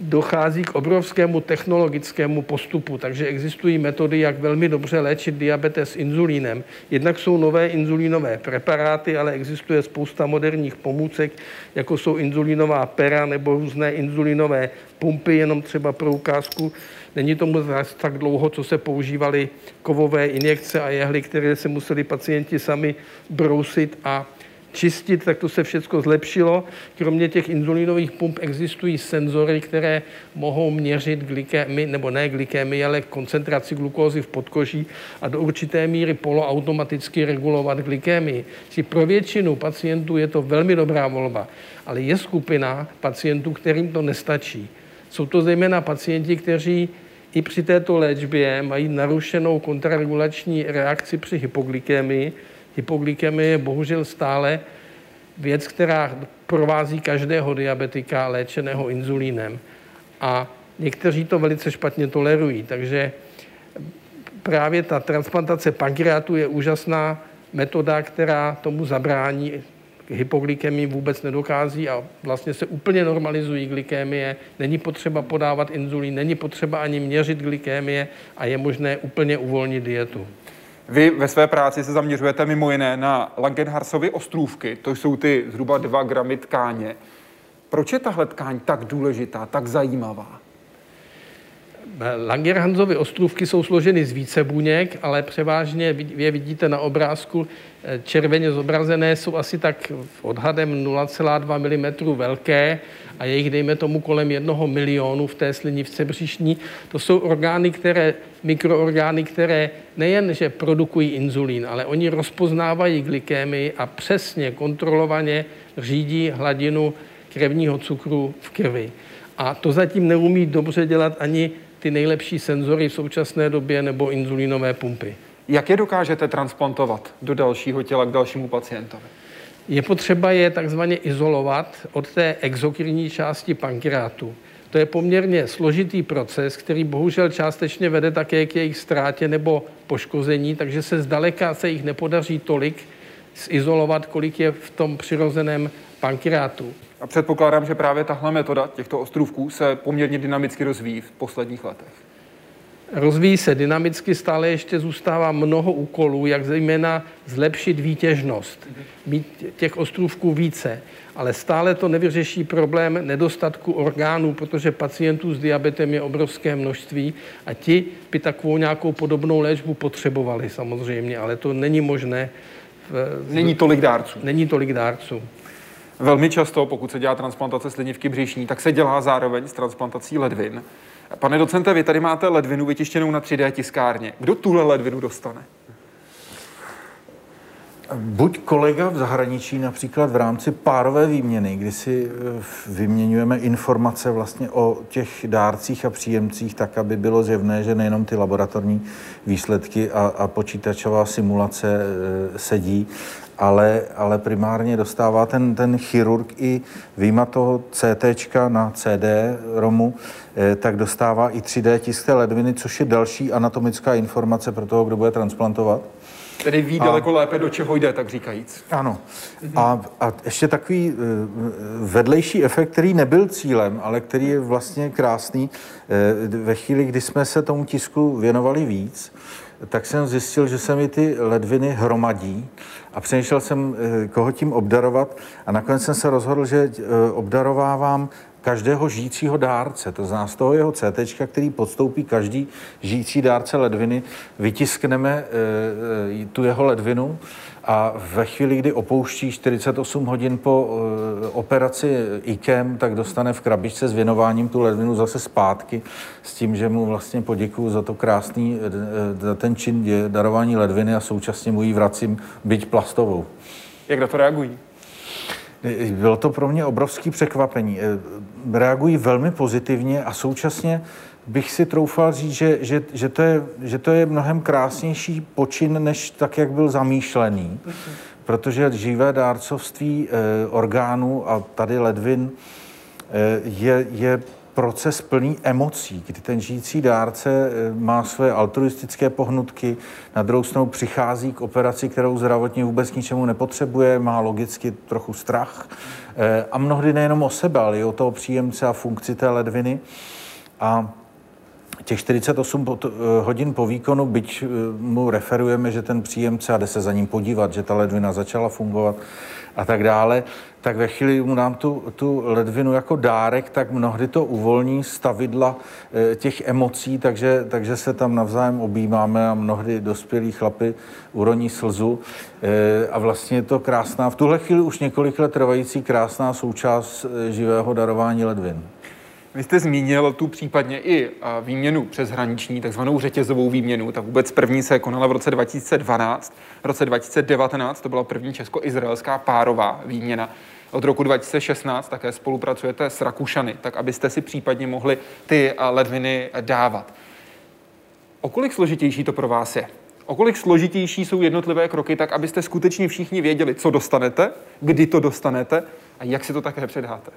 dochází k obrovskému technologickému postupu, takže existují metody, jak velmi dobře léčit diabetes inzulínem. Jednak jsou nové inzulínové preparáty, ale existuje spousta moderních pomůcek, jako jsou inzulínová pera nebo různé inzulínové pumpy, jenom třeba pro ukázku. Není tomu tak dlouho, co se používaly kovové injekce a jehly, které se museli pacienti sami brousit a čistit, tak to se všechno zlepšilo. Kromě těch inzulínových pump existují senzory, které mohou měřit glykémy, nebo ne glykémy, ale koncentraci glukózy v podkoží a do určité míry poloautomaticky regulovat glykémii. Či pro většinu pacientů je to velmi dobrá volba, ale je skupina pacientů, kterým to nestačí. Jsou to zejména pacienti, kteří i při této léčbě mají narušenou kontraregulační reakci při hypoglykemii. Hypoglykemie je bohužel stále věc, která provází každého diabetika léčeného inzulínem. A někteří to velice špatně tolerují, takže právě ta transplantace pankreatu je úžasná metoda, která tomu zabrání hypoglykemii vůbec nedokází a vlastně se úplně normalizují glykémie. Není potřeba podávat inzulín, není potřeba ani měřit glykémie a je možné úplně uvolnit dietu. Vy ve své práci se zaměřujete mimo jiné na Langenharsovy ostrůvky, to jsou ty zhruba 2 gramy tkáně. Proč je tahle tkáň tak důležitá, tak zajímavá? Langerhansovy ostrůvky jsou složeny z více buněk, ale převážně je vidíte na obrázku eh, červeně zobrazené, jsou asi tak odhadem 0,2 mm velké a je jich, dejme tomu, kolem jednoho milionu v té slinivce břišní. To jsou orgány, které, mikroorgány, které nejen, že produkují inzulín, ale oni rozpoznávají glykémii a přesně kontrolovaně řídí hladinu krevního cukru v krvi. A to zatím neumí dobře dělat ani ty nejlepší senzory v současné době nebo inzulínové pumpy. Jak je dokážete transplantovat do dalšího těla k dalšímu pacientovi? Je potřeba je takzvaně izolovat od té exokrinní části pankreatu. To je poměrně složitý proces, který bohužel částečně vede také k jejich ztrátě nebo poškození, takže se zdaleka se jich nepodaří tolik zizolovat, kolik je v tom přirozeném pankreatu. A předpokládám, že právě tahle metoda těchto ostrůvků se poměrně dynamicky rozvíjí v posledních letech. Rozvíjí se dynamicky, stále ještě zůstává mnoho úkolů, jak zejména zlepšit výtěžnost, mít těch ostrůvků více. Ale stále to nevyřeší problém nedostatku orgánů, protože pacientů s diabetem je obrovské množství a ti by takovou nějakou podobnou léčbu potřebovali samozřejmě, ale to není možné. Není tolik dárců. Není tolik dárců. Velmi často, pokud se dělá transplantace slinivky břišní, tak se dělá zároveň s transplantací ledvin. Pane docente, vy tady máte ledvinu vytištěnou na 3D tiskárně. Kdo tuhle ledvinu dostane? Buď kolega v zahraničí, například v rámci párové výměny, kdy si eh, vyměňujeme informace vlastně o těch dárcích a příjemcích, tak, aby bylo zjevné, že nejenom ty laboratorní výsledky a, a počítačová simulace e, sedí, ale, ale primárně dostává ten, ten chirurg i výjima toho CT na CD romu, eh, tak dostává i 3D tisk té ledviny, což je další anatomická informace pro toho, kdo bude transplantovat. Tedy ví a, daleko lépe, do čeho jde, tak říkajíc. Ano. Mhm. A, a ještě takový eh, vedlejší efekt, který nebyl cílem, ale který je vlastně krásný. Eh, ve chvíli, kdy jsme se tomu tisku věnovali víc, tak jsem zjistil, že se mi ty ledviny hromadí a přemýšlel jsem, eh, koho tím obdarovat a nakonec jsem se rozhodl, že eh, obdarovávám každého žijícího dárce. To znamená, z toho jeho CT, který podstoupí každý žijící dárce ledviny, vytiskneme e, tu jeho ledvinu a ve chvíli, kdy opouští 48 hodin po uh, operaci IKEM, tak dostane v krabičce s věnováním tu ledvinu zase zpátky s tím, že mu vlastně poděkuju za to krásný, uh, za ten čin darování ledviny a současně mu ji vracím byť plastovou. Jak na to reagují? Bylo to pro mě obrovský překvapení. Reagují velmi pozitivně a současně bych si troufal říct, že, že, že, to je, že to je mnohem krásnější počin, než tak, jak byl zamýšlený. Protože živé dárcovství e, orgánů a tady ledvin e, je, je proces plný emocí, kdy ten žijící dárce eh, má své altruistické pohnutky, na druhou stranu přichází k operaci, kterou zdravotně vůbec ničemu nepotřebuje, má logicky trochu strach a mnohdy nejenom o sebe, ale i o toho příjemce a funkci té ledviny. A těch 48 eh, hodin po výkonu, byť eh, mu referujeme, že ten příjemce a jde se za ním podívat, že ta ledvina začala fungovat a tak dále, tak ve chvíli mu dám tu, tu ledvinu jako dárek, tak mnohdy to uvolní stavidla eh, těch emocí, takže, takže se tam navzájem objímáme a mnohdy dospělí chlapy uroní slzu. A vlastně je to krásná, v tuhle chvíli už několik let trvající krásná součást živého darování ledvin. Vy jste zmínil tu případně i výměnu přeshraniční, takzvanou řetězovou výměnu. Ta vůbec první se konala v roce 2012. V roce 2019 to byla první česko-izraelská párová výměna. Od roku 2016 také spolupracujete s Rakušany, tak abyste si případně mohli ty ledviny dávat. O kolik složitější to pro vás je? O kolik složitější jsou jednotlivé kroky, tak abyste skutečně všichni věděli, co dostanete, kdy to dostanete a jak si to také předáte?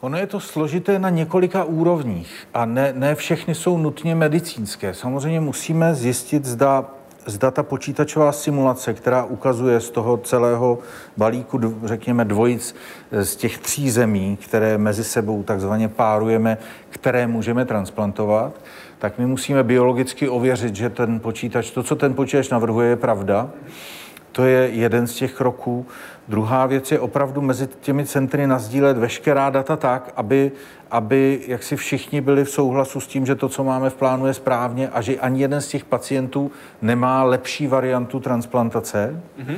Ono je to složité na několika úrovních a ne, ne všechny jsou nutně medicínské. Samozřejmě musíme zjistit, zda, zda ta počítačová simulace, která ukazuje z toho celého balíku, řekněme, dvojic z těch tří zemí, které mezi sebou takzvaně párujeme, které můžeme transplantovat, tak my musíme biologicky ověřit, že ten počítač, to, co ten počítač navrhuje, je pravda. To je jeden z těch kroků. Druhá věc je opravdu mezi těmi centry nazdílet veškerá data tak, aby, aby jak si všichni byli v souhlasu s tím, že to, co máme v plánu, je správně a že ani jeden z těch pacientů nemá lepší variantu transplantace. Mm-hmm.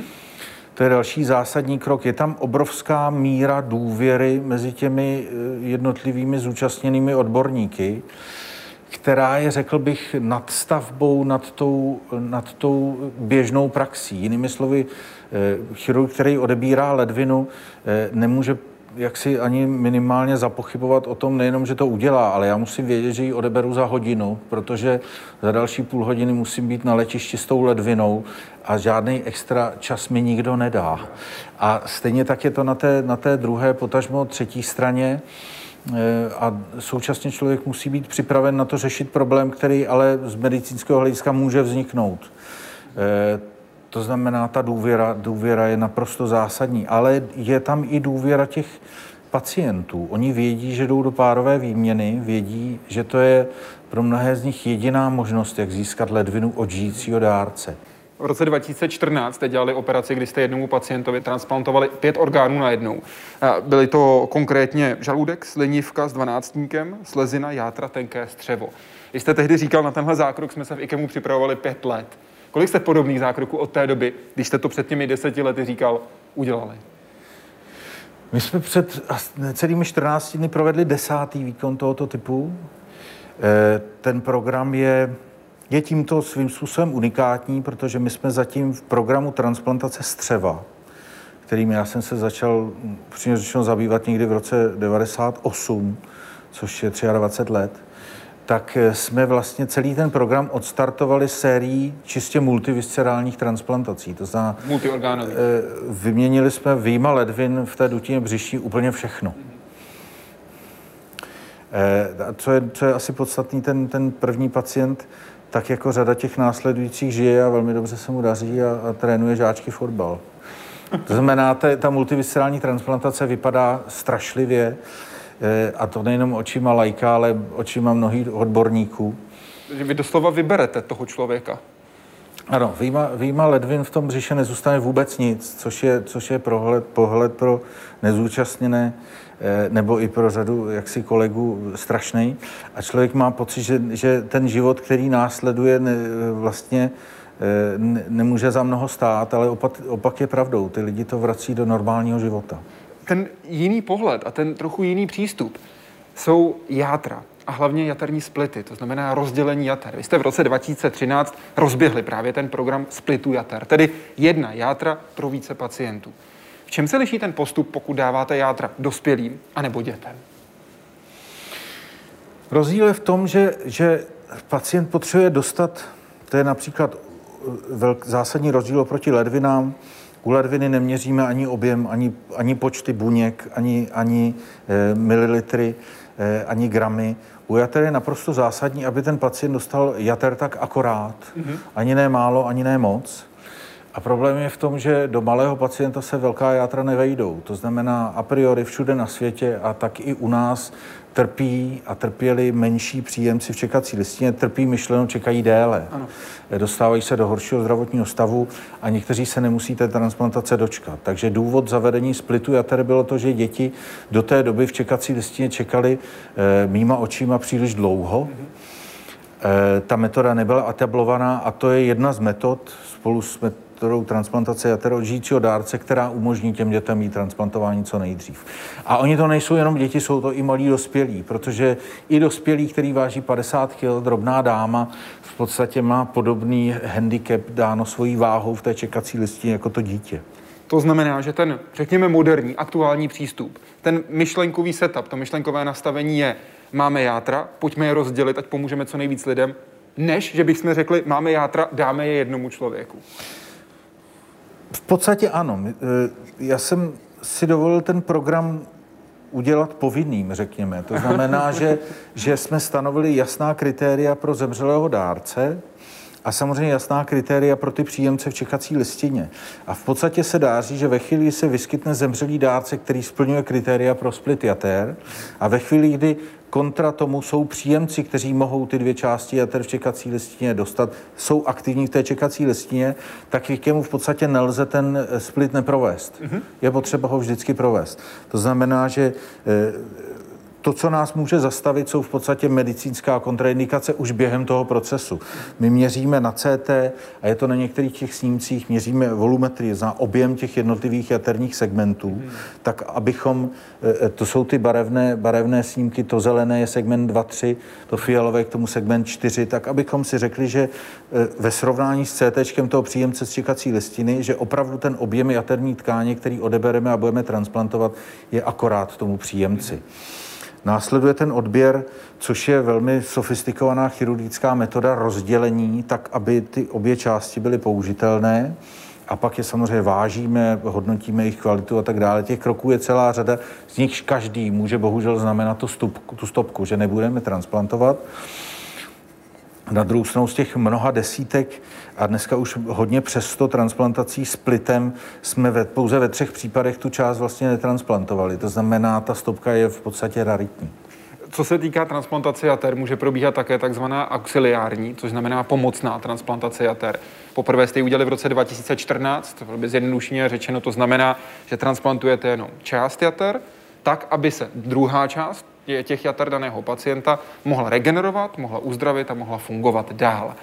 To je další zásadní krok. Je tam obrovská míra důvěry mezi těmi eh, jednotlivými zúčastněnými odborníky která je, řekl bych, nadstavbou nad tou, nad tou běžnou praxí. Jinými slovy, eh, chirurg, který odebírá ledvinu, eh, nemůže jak si ani minimálně zapochybovat o tom nejenom, že to udělá, ale já musím vědět, že ji odeberu za hodinu, protože za další půl hodiny musím být na letišti s tou ledvinou a žádný extra čas mi nikdo nedá. A stejně tak je to na té, na té druhé, potažmo třetí straně. Eh, a současně člověk musí být připraven na to řešit problém, který ale z medicínského hlediska může vzniknout. Eh, to znamená, ta důvěra, důvěra je naprosto zásadní, ale je tam i důvěra těch pacientů. Oni vědí, že jdou do párové výměny, vědí, že to je pro mnohé z nich jediná možnost, jak získat ledvinu od žijícího dárce. V roce 2014 jste dělali operaci, kdy jste jednomu pacientovi transplantovali pět orgánů na jednou. Byly to konkrétně žaludek, slinivka s dvanáctníkem, slezina, játra, tenké střevo. Vy jste tehdy říkal, na tenhle zákrok jsme se v IKEMu připravovali pět let. Kolik jste podobných zákroků od té doby, když jste to před těmi deseti lety říkal, udělali? My jsme před celými 14 dny provedli desátý výkon tohoto typu. Eh, ten program je je tímto svým způsobem unikátní, protože my jsme zatím v programu transplantace střeva, kterým já jsem se začal přímě řečeno zabývat někdy v roce 98, což je 23 let, tak jsme vlastně celý ten program odstartovali sérií čistě multiviscerálních transplantací. To znamená. Eh, vyměnili jsme výjima ledvin v té dutině břiší úplně všechno. Eh, co je, co je asi podstatný, ten, ten první pacient tak jako řada těch následujících žije a velmi dobře se mu daří a, a trénuje žáčky fotbal. To znamená, ta, ta multiviscerální transplantace vypadá strašlivě, eh, a to nejenom očima lajka, ale očima mnohých odborníků. Vy doslova vyberete toho člověka. Ano, výjima, výjima ledvin v tom břiše nezůstane vůbec nic, což je, což je prohled, pohled pro nezúčastněné nebo i pro řadu jaksi kolegů strašný. A člověk má pocit, že, že ten život, který následuje, ne, vlastně eh, ne, nemůže za mnoho stát, ale opak, opak je pravdou. Ty lidi to vrací do normálního života. Ten jiný pohled a ten trochu jiný přístup jsou játra a hlavně jaterní splity, to znamená rozdělení jater. Vy jste v roce 2013 rozběhli právě ten program splitu jater, tedy jedna játra pro více pacientů. V čem se liší ten postup, pokud dáváte játra dospělým anebo dětem? Rozdíl je v tom, že, že pacient potřebuje dostat, to je například uh, velk, zásadní rozdíl oproti ledvinám, u ledviny neměříme ani objem, ani, ani počty buněk, ani, ani e, mililitry, e, ani gramy. U jater je naprosto zásadní, aby ten pacient dostal jater tak akorát. Mm-hmm. Ani ne málo, ani ne moc. A problém je v tom, že do malého pacienta se velká játra nevejdou. To znamená, a priori všude na světě a tak i u nás trpí a trpěli menší příjemci v čekací listině, trpí myšleno, čekají déle. Ano. Dostávají se do horšího zdravotního stavu a někteří se nemusí té transplantace dočkat. Takže důvod zavedení splitu jater bylo to, že děti do té doby v čekací listině čekali e, mýma očima příliš dlouho. Mhm. E, ta metoda nebyla atablovaná a to je jedna z metod spolu s met- metodou transplantace jater od žijícího dárce, která umožní těm dětem mít transplantování co nejdřív. A oni to nejsou jenom děti, jsou to i malí dospělí, protože i dospělí, který váží 50 kg, drobná dáma, v podstatě má podobný handicap dáno svojí váhou v té čekací listině jako to dítě. To znamená, že ten, řekněme, moderní, aktuální přístup, ten myšlenkový setup, to myšlenkové nastavení je, máme játra, pojďme je rozdělit, ať pomůžeme co nejvíc lidem, než že bychom řekli, máme játra, dáme je jednomu člověku. V podstatě ano. Eh, Já jsem si dovolil ten program udělat povinným, řekněme. To znamená, že, že jsme stanovili jasná kritéria pro zemřelého dárce, a samozřejmě jasná kritéria pro ty příjemce v čekací listině. A v podstatě se dáří, že ve chvíli, kdy se vyskytne zemřelý dárce, který splňuje kritéria pro split jater, a ve chvíli, kdy kontra tomu jsou příjemci, kteří mohou ty dvě části jater v čekací listině dostat, jsou aktivní v té čekací listině, tak mu v podstatě nelze ten split neprovést. Mm-hmm. Je potřeba ho vždycky provést. To znamená, že eh, to, co nás může zastavit, jsou v podstatě medicínská kontraindikace už během toho procesu. My měříme na CT a je to na některých těch snímcích, měříme volumetrii za objem těch jednotlivých jaterních segmentů, tak abychom, e, to jsou ty barevné, barevné snímky, to zelené je segment 2, 3, to fialové k tomu segment 4, tak abychom si řekli, že e, ve srovnání s CT toho příjemce z čekací listiny, že opravdu ten objem jaterní tkáně, který odebereme a budeme transplantovat, je akorát tomu příjemci. Hmm. Následuje ten odběr, což je velmi sofistikovaná chirurgická metoda rozdělení, tak aby ty obě části byly použitelné. A pak je samozřejmě vážíme, hodnotíme jejich kvalitu a tak dále. Těch kroků je celá řada, z nichž každý může bohužel znamenat tu, tu stopku, že nebudeme transplantovat. Na druhou stranu z těch mnoha desítek a dneska už hodně přes 100 transplantací s plitem jsme ve, pouze ve třech případech tu část vlastně netransplantovali. To znamená, ta stopka je v podstatě raritní. Co se týká transplantace jater, může probíhat také takzvaná auxiliární, což znamená pomocná transplantace jater. Poprvé jste ji udělali v roce 2014, velmi zjednodušeně řečeno, to znamená, že transplantujete jenom část jater, tak, aby se druhá část těch jater daného pacienta mohla regenerovat, mohla uzdravit a mohla fungovat dál.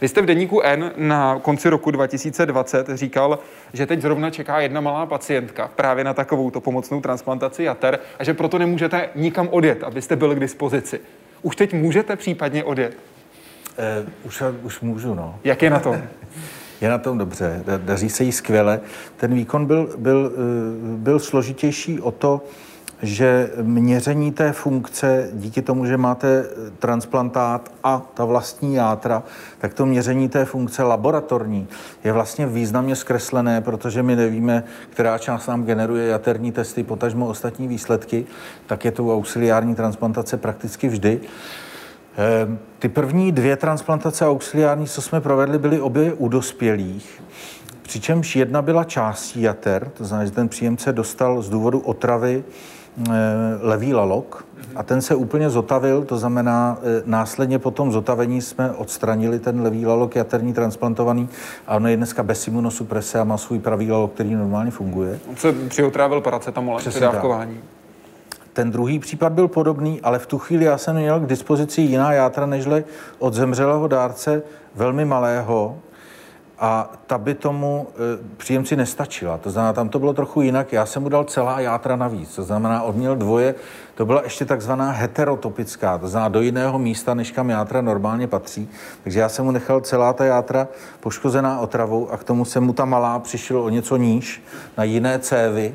Vy jste v deníku N na konci roku 2020 říkal, že teď zrovna čeká jedna malá pacientka právě na takovou to pomocnou transplantaci jater a že proto nemůžete nikam odjet, abyste byli k dispozici. Už teď můžete případně odjet? Eh, už, už můžu, no. Jak je na tom? <laughs> Je na tom dobře, daří se jí skvěle. Ten výkon byl, byl, eh, byl složitější o to, že měření té funkce díky tomu, že máte transplantát a ta vlastní játra, tak to měření té funkce laboratorní je vlastně významně zkreslené, protože my nevíme, která část nám generuje jaterní testy, potažmo ostatní výsledky, tak je to auxiliární transplantace prakticky vždy. Ehm, ty první dvě transplantace auxiliární, co jsme provedli, byly obě u dospělých. Přičemž jedna byla částí jater, to znamená, že ten příjemce dostal z důvodu otravy levý lalok a ten se úplně zotavil, to znamená, eh, následně po tom zotavení jsme odstranili ten levý lalok jaterní transplantovaný a ono je dneska bez imunosuprese a má svůj pravý lalok, který normálně funguje. On se přiotrávil paracetamolem při dávkování. Ten druhý případ byl podobný, ale v tu chvíli já jsem měl k dispozici jiná játra, nežli od zemřelého dárce velmi malého, a ta by tomu e, příjemci nestačila. To znamená, tam to bylo trochu jinak. Já jsem mu dal celá játra navíc. To znamená, on měl dvoje, to byla ještě takzvaná heterotopická, to znamená do jiného místa, než kam játra normálně patří. Takže já jsem mu nechal celá ta játra poškozená otravou a k tomu jsem mu ta malá přišel o něco níž na jiné cévy.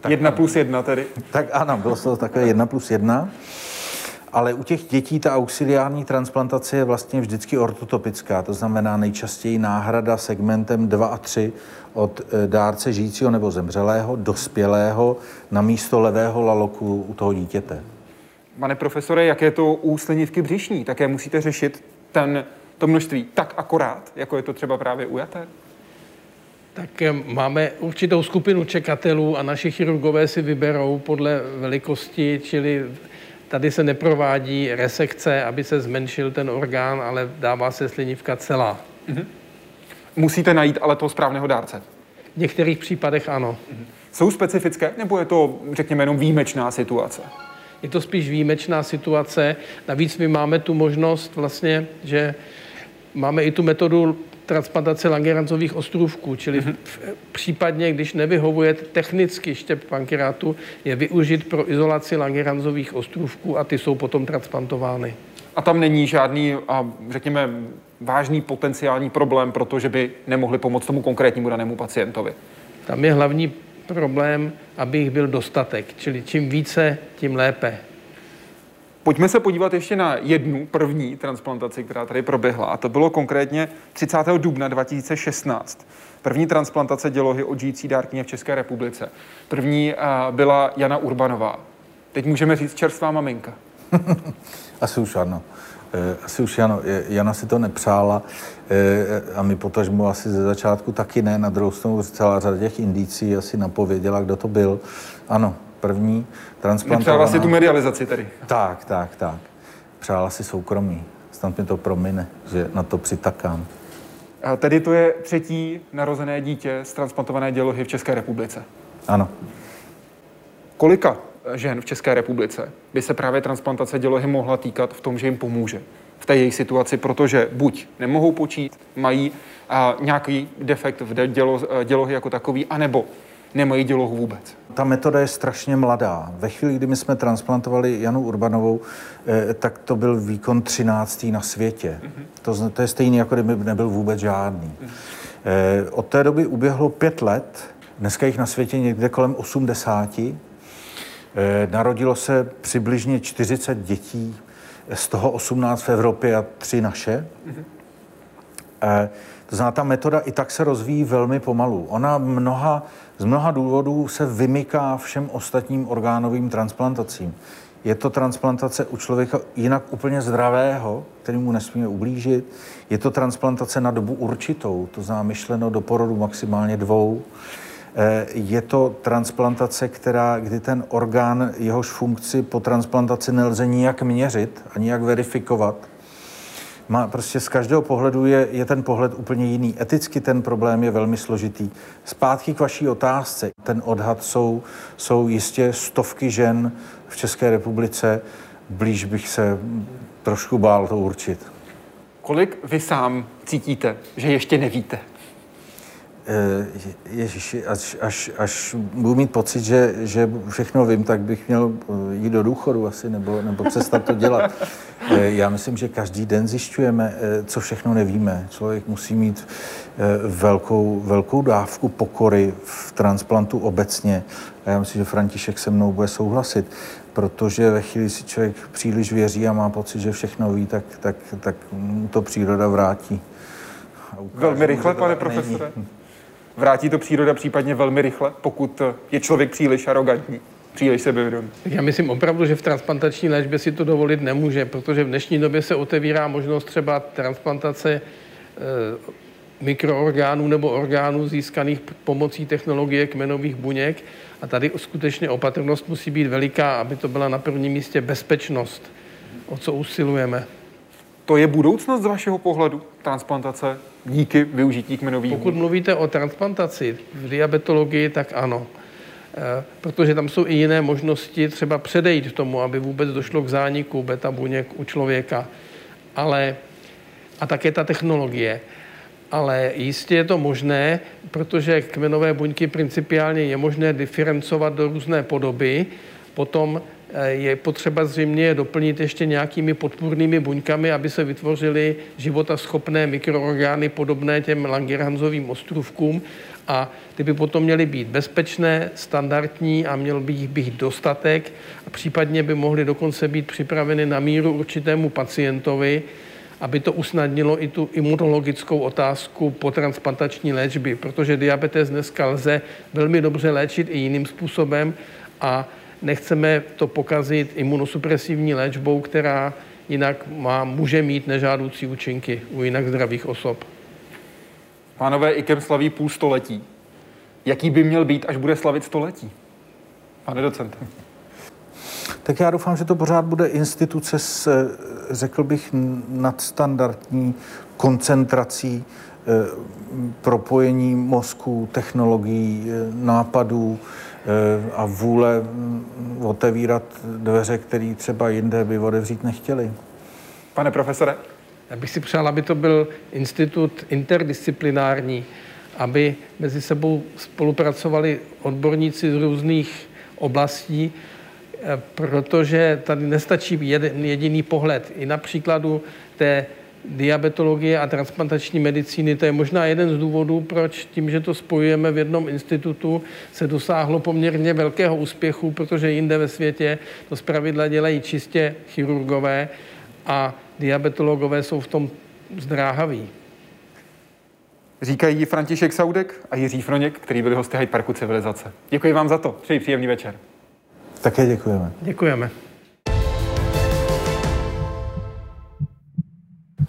Tak, jedna plus jedna tedy? Tak ano, bylo to takové jedna plus jedna ale u těch dětí ta auxiliární transplantace je vlastně vždycky ortotopická, to znamená nejčastěji náhrada segmentem 2 a 3 od eh, dárce žijícího nebo zemřelého, dospělého, na místo levého laloku u toho dítěte. Pane profesore, jak je to u slinivky břišní? Také musíte řešit ten, to množství tak akorát, jako je to třeba právě u jater? Tak eh, máme určitou skupinu čekatelů a naši chirurgové si vyberou podle velikosti, čili Tady se neprovádí resekce, aby se zmenšil ten orgán, ale dává se slinivka celá. Mm-hmm. Musíte najít ale toho správného dárce. V některých případech ano. Mm-hmm. Jsou specifické, nebo je to, řekněme, jenom výjimečná situace? Je to spíš výjimečná situace. Navíc my máme tu možnost vlastně, že máme i tu metodu transplantace Langerhansových ostrůvků, čili mm-hmm. případně, když nevyhovuje technicky štěp pankreatu, je využit pro izolaci Langerhansových ostrůvků a ty jsou potom transplantovány. A tam není žádný, a řekněme, vážný potenciální problém, protože by nemohli pomoct tomu konkrétnímu danému pacientovi. Tam je hlavní problém, aby jich byl dostatek, čili čím více, tím lépe. Pojďme se podívat ještě na jednu první transplantaci, která tady proběhla. A to bylo konkrétně 30. dubna 2016. První transplantace dělohy od žijící dárkyně v České republice. První byla Jana Urbanová. Teď můžeme říct čerstvá maminka. <laughs> Asi už ano. Eh, asi už Jano, Jana si to nepřála eh, a my potažmu asi ze začátku taky ne. Na druhou stranu celá řada těch indicí asi napověděla, kdo to byl. Ano, první transplantovaná. Nepřála si tu medializaci tedy. Tak, tak, tak. Přála si soukromí. Snad mi to promine, že na to přitakám. A tedy to je třetí narozené dítě z transplantované dělohy v České republice. Ano. Kolika žen v České republice by se právě transplantace dělohy mohla týkat v tom, že jim pomůže v té jejich situaci, protože buď nemohou počít, mají a, nějaký defekt v dělo, dělohy jako takový, anebo nemají dělohu vůbec. Ta metoda je strašně mladá. Ve chvíli, kdy my jsme transplantovali Janu Urbanovou, eh, tak to byl výkon 13. na světě. Mm-hmm. To, to je stejný, jako kdyby nebyl vůbec žádný. Mm-hmm. Eh, od té doby uběhlo pět let, dneska jich na světě někde kolem 80. Eh, narodilo se přibližně 40 dětí, z toho 18 v Evropě a 3 naše. Mm-hmm. To znamená, ta metoda i tak se rozvíjí velmi pomalu. Ona mnoha z mnoha důvodů se vymyká všem ostatním orgánovým transplantacím. Je to transplantace u člověka jinak úplně zdravého, který mu nesmíme ublížit. Je to transplantace na dobu určitou, to znamená myšleno do porodu maximálně dvou. Eh, je to transplantace, která, kdy ten orgán, jehož funkci po transplantaci nelze nijak měřit a nijak verifikovat, má prostě z každého pohledu je, je ten pohled úplně jiný. Eticky ten problém je velmi složitý. Zpátky k vaší otázce. Ten odhad jsou, jsou jistě stovky žen v České republice. Blíž bych se trošku bál to určit. Kolik vy sám cítíte, že ještě nevíte? Eh, Ježíši, až, až, až budu mít pocit, že, že všechno vím, tak bych měl eh, jít do důchodu asi, nebo, nebo přestat to dělat. <laughs> Eh, já myslím, že každý den zjišťujeme, co všechno nevíme. Člověk musí mít velkou, velkou dávku pokory v transplantu obecně. A já myslím, že František se mnou bude souhlasit, protože ve chvíli si člověk příliš věří a má pocit, že všechno ví, tak, tak, tak mu to příroda vrátí. Velmi rychle, pane profesore. Není <laughs> vrátí to příroda případně velmi rychle, pokud je člověk příliš arrogantní příliš sebevědomý. Já myslím opravdu, že v transplantační léčbě si to dovolit nemůže, protože v dnešní době se otevírá možnost třeba transplantace e, mikroorgánů nebo orgánů získaných pomocí technologie kmenových buněk. A tady skutečně opatrnost musí být veliká, aby to byla na prvním místě bezpečnost, o co usilujeme. To je budoucnost z vašeho pohledu, transplantace díky využití kmenových Pokud mluvíte o transplantaci v diabetologii, tak ano. Eh, protože tam jsou i jiné možnosti třeba předejít tomu, aby vůbec došlo k zániku beta buněk u člověka. Ale, a také ta technologie. Ale jistě je to možné, protože kmenové buňky principiálně je možné diferencovat do různé podoby. Potom je potřeba zřejmě doplnit ještě nějakými podpůrnými buňkami, aby se vytvořily životaschopné mikroorgány podobné těm Langerhansovým ostrůvkům. A ty by potom měly být bezpečné, standardní a měl by jich být dostatek. A případně by mohly dokonce být připraveny na míru určitému pacientovi, aby to usnadnilo i tu imunologickou otázku po transplantační léčby, protože diabetes dneska lze velmi dobře léčit i jiným způsobem a nechceme to pokazit imunosupresivní léčbou, která jinak má, může mít nežádoucí účinky u jinak zdravých osob. Pánové, IKEM slaví půl století. Jaký by měl být, až bude slavit století? Pane docente. Tak já doufám, že to pořád bude instituce s, řekl bych, nadstandardní koncentrací eh, propojení mozku, technologií, eh, nápadů, Eh, a vůle mm, otevírat dveře, které třeba jinde by otevřít nechtěli. Pane profesore? Já bych si přál, aby to byl institut interdisciplinární, aby mezi sebou spolupracovali odborníci z různých oblastí, eh, protože tady nestačí jeden jediný pohled. I na příkladu té diabetologie a transplantační medicíny. To je možná jeden z důvodů, proč tím, že to spojujeme v jednom institutu, se dosáhlo poměrně velkého úspěchu, protože jinde ve světě to zpravidla dělají čistě chirurgové a diabetologové jsou v tom zdráhaví. Říkají František Saudek a Jiří Froněk, který byli hosty Hyde Parku Civilizace. Děkuji vám za to. Přeji příjemný večer. Také děkujeme. Děkujeme.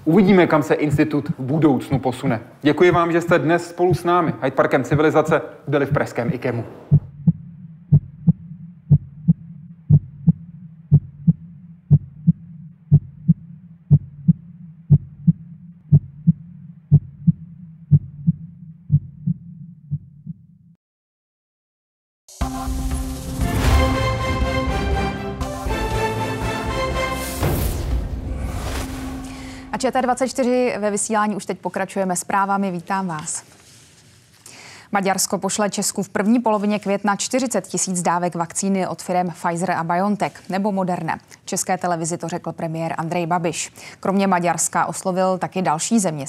Uvidíme, kam se institut v budoucnu posune. Děkuji vám, že jste dnes spolu s námi Hyde Parkem Civilizace byli v pražském IKEMu. ČT24 ve vysílání už teď pokračujeme zprávami. Vítám vás. Maďarsko pošle Česku v první polovině května 40 tisíc dávek vakcíny od firm Pfizer a BioNTech nebo Moderna. České televizi to řekl premiér Andrej Babiš. Kromě Maďarska oslovil taky další země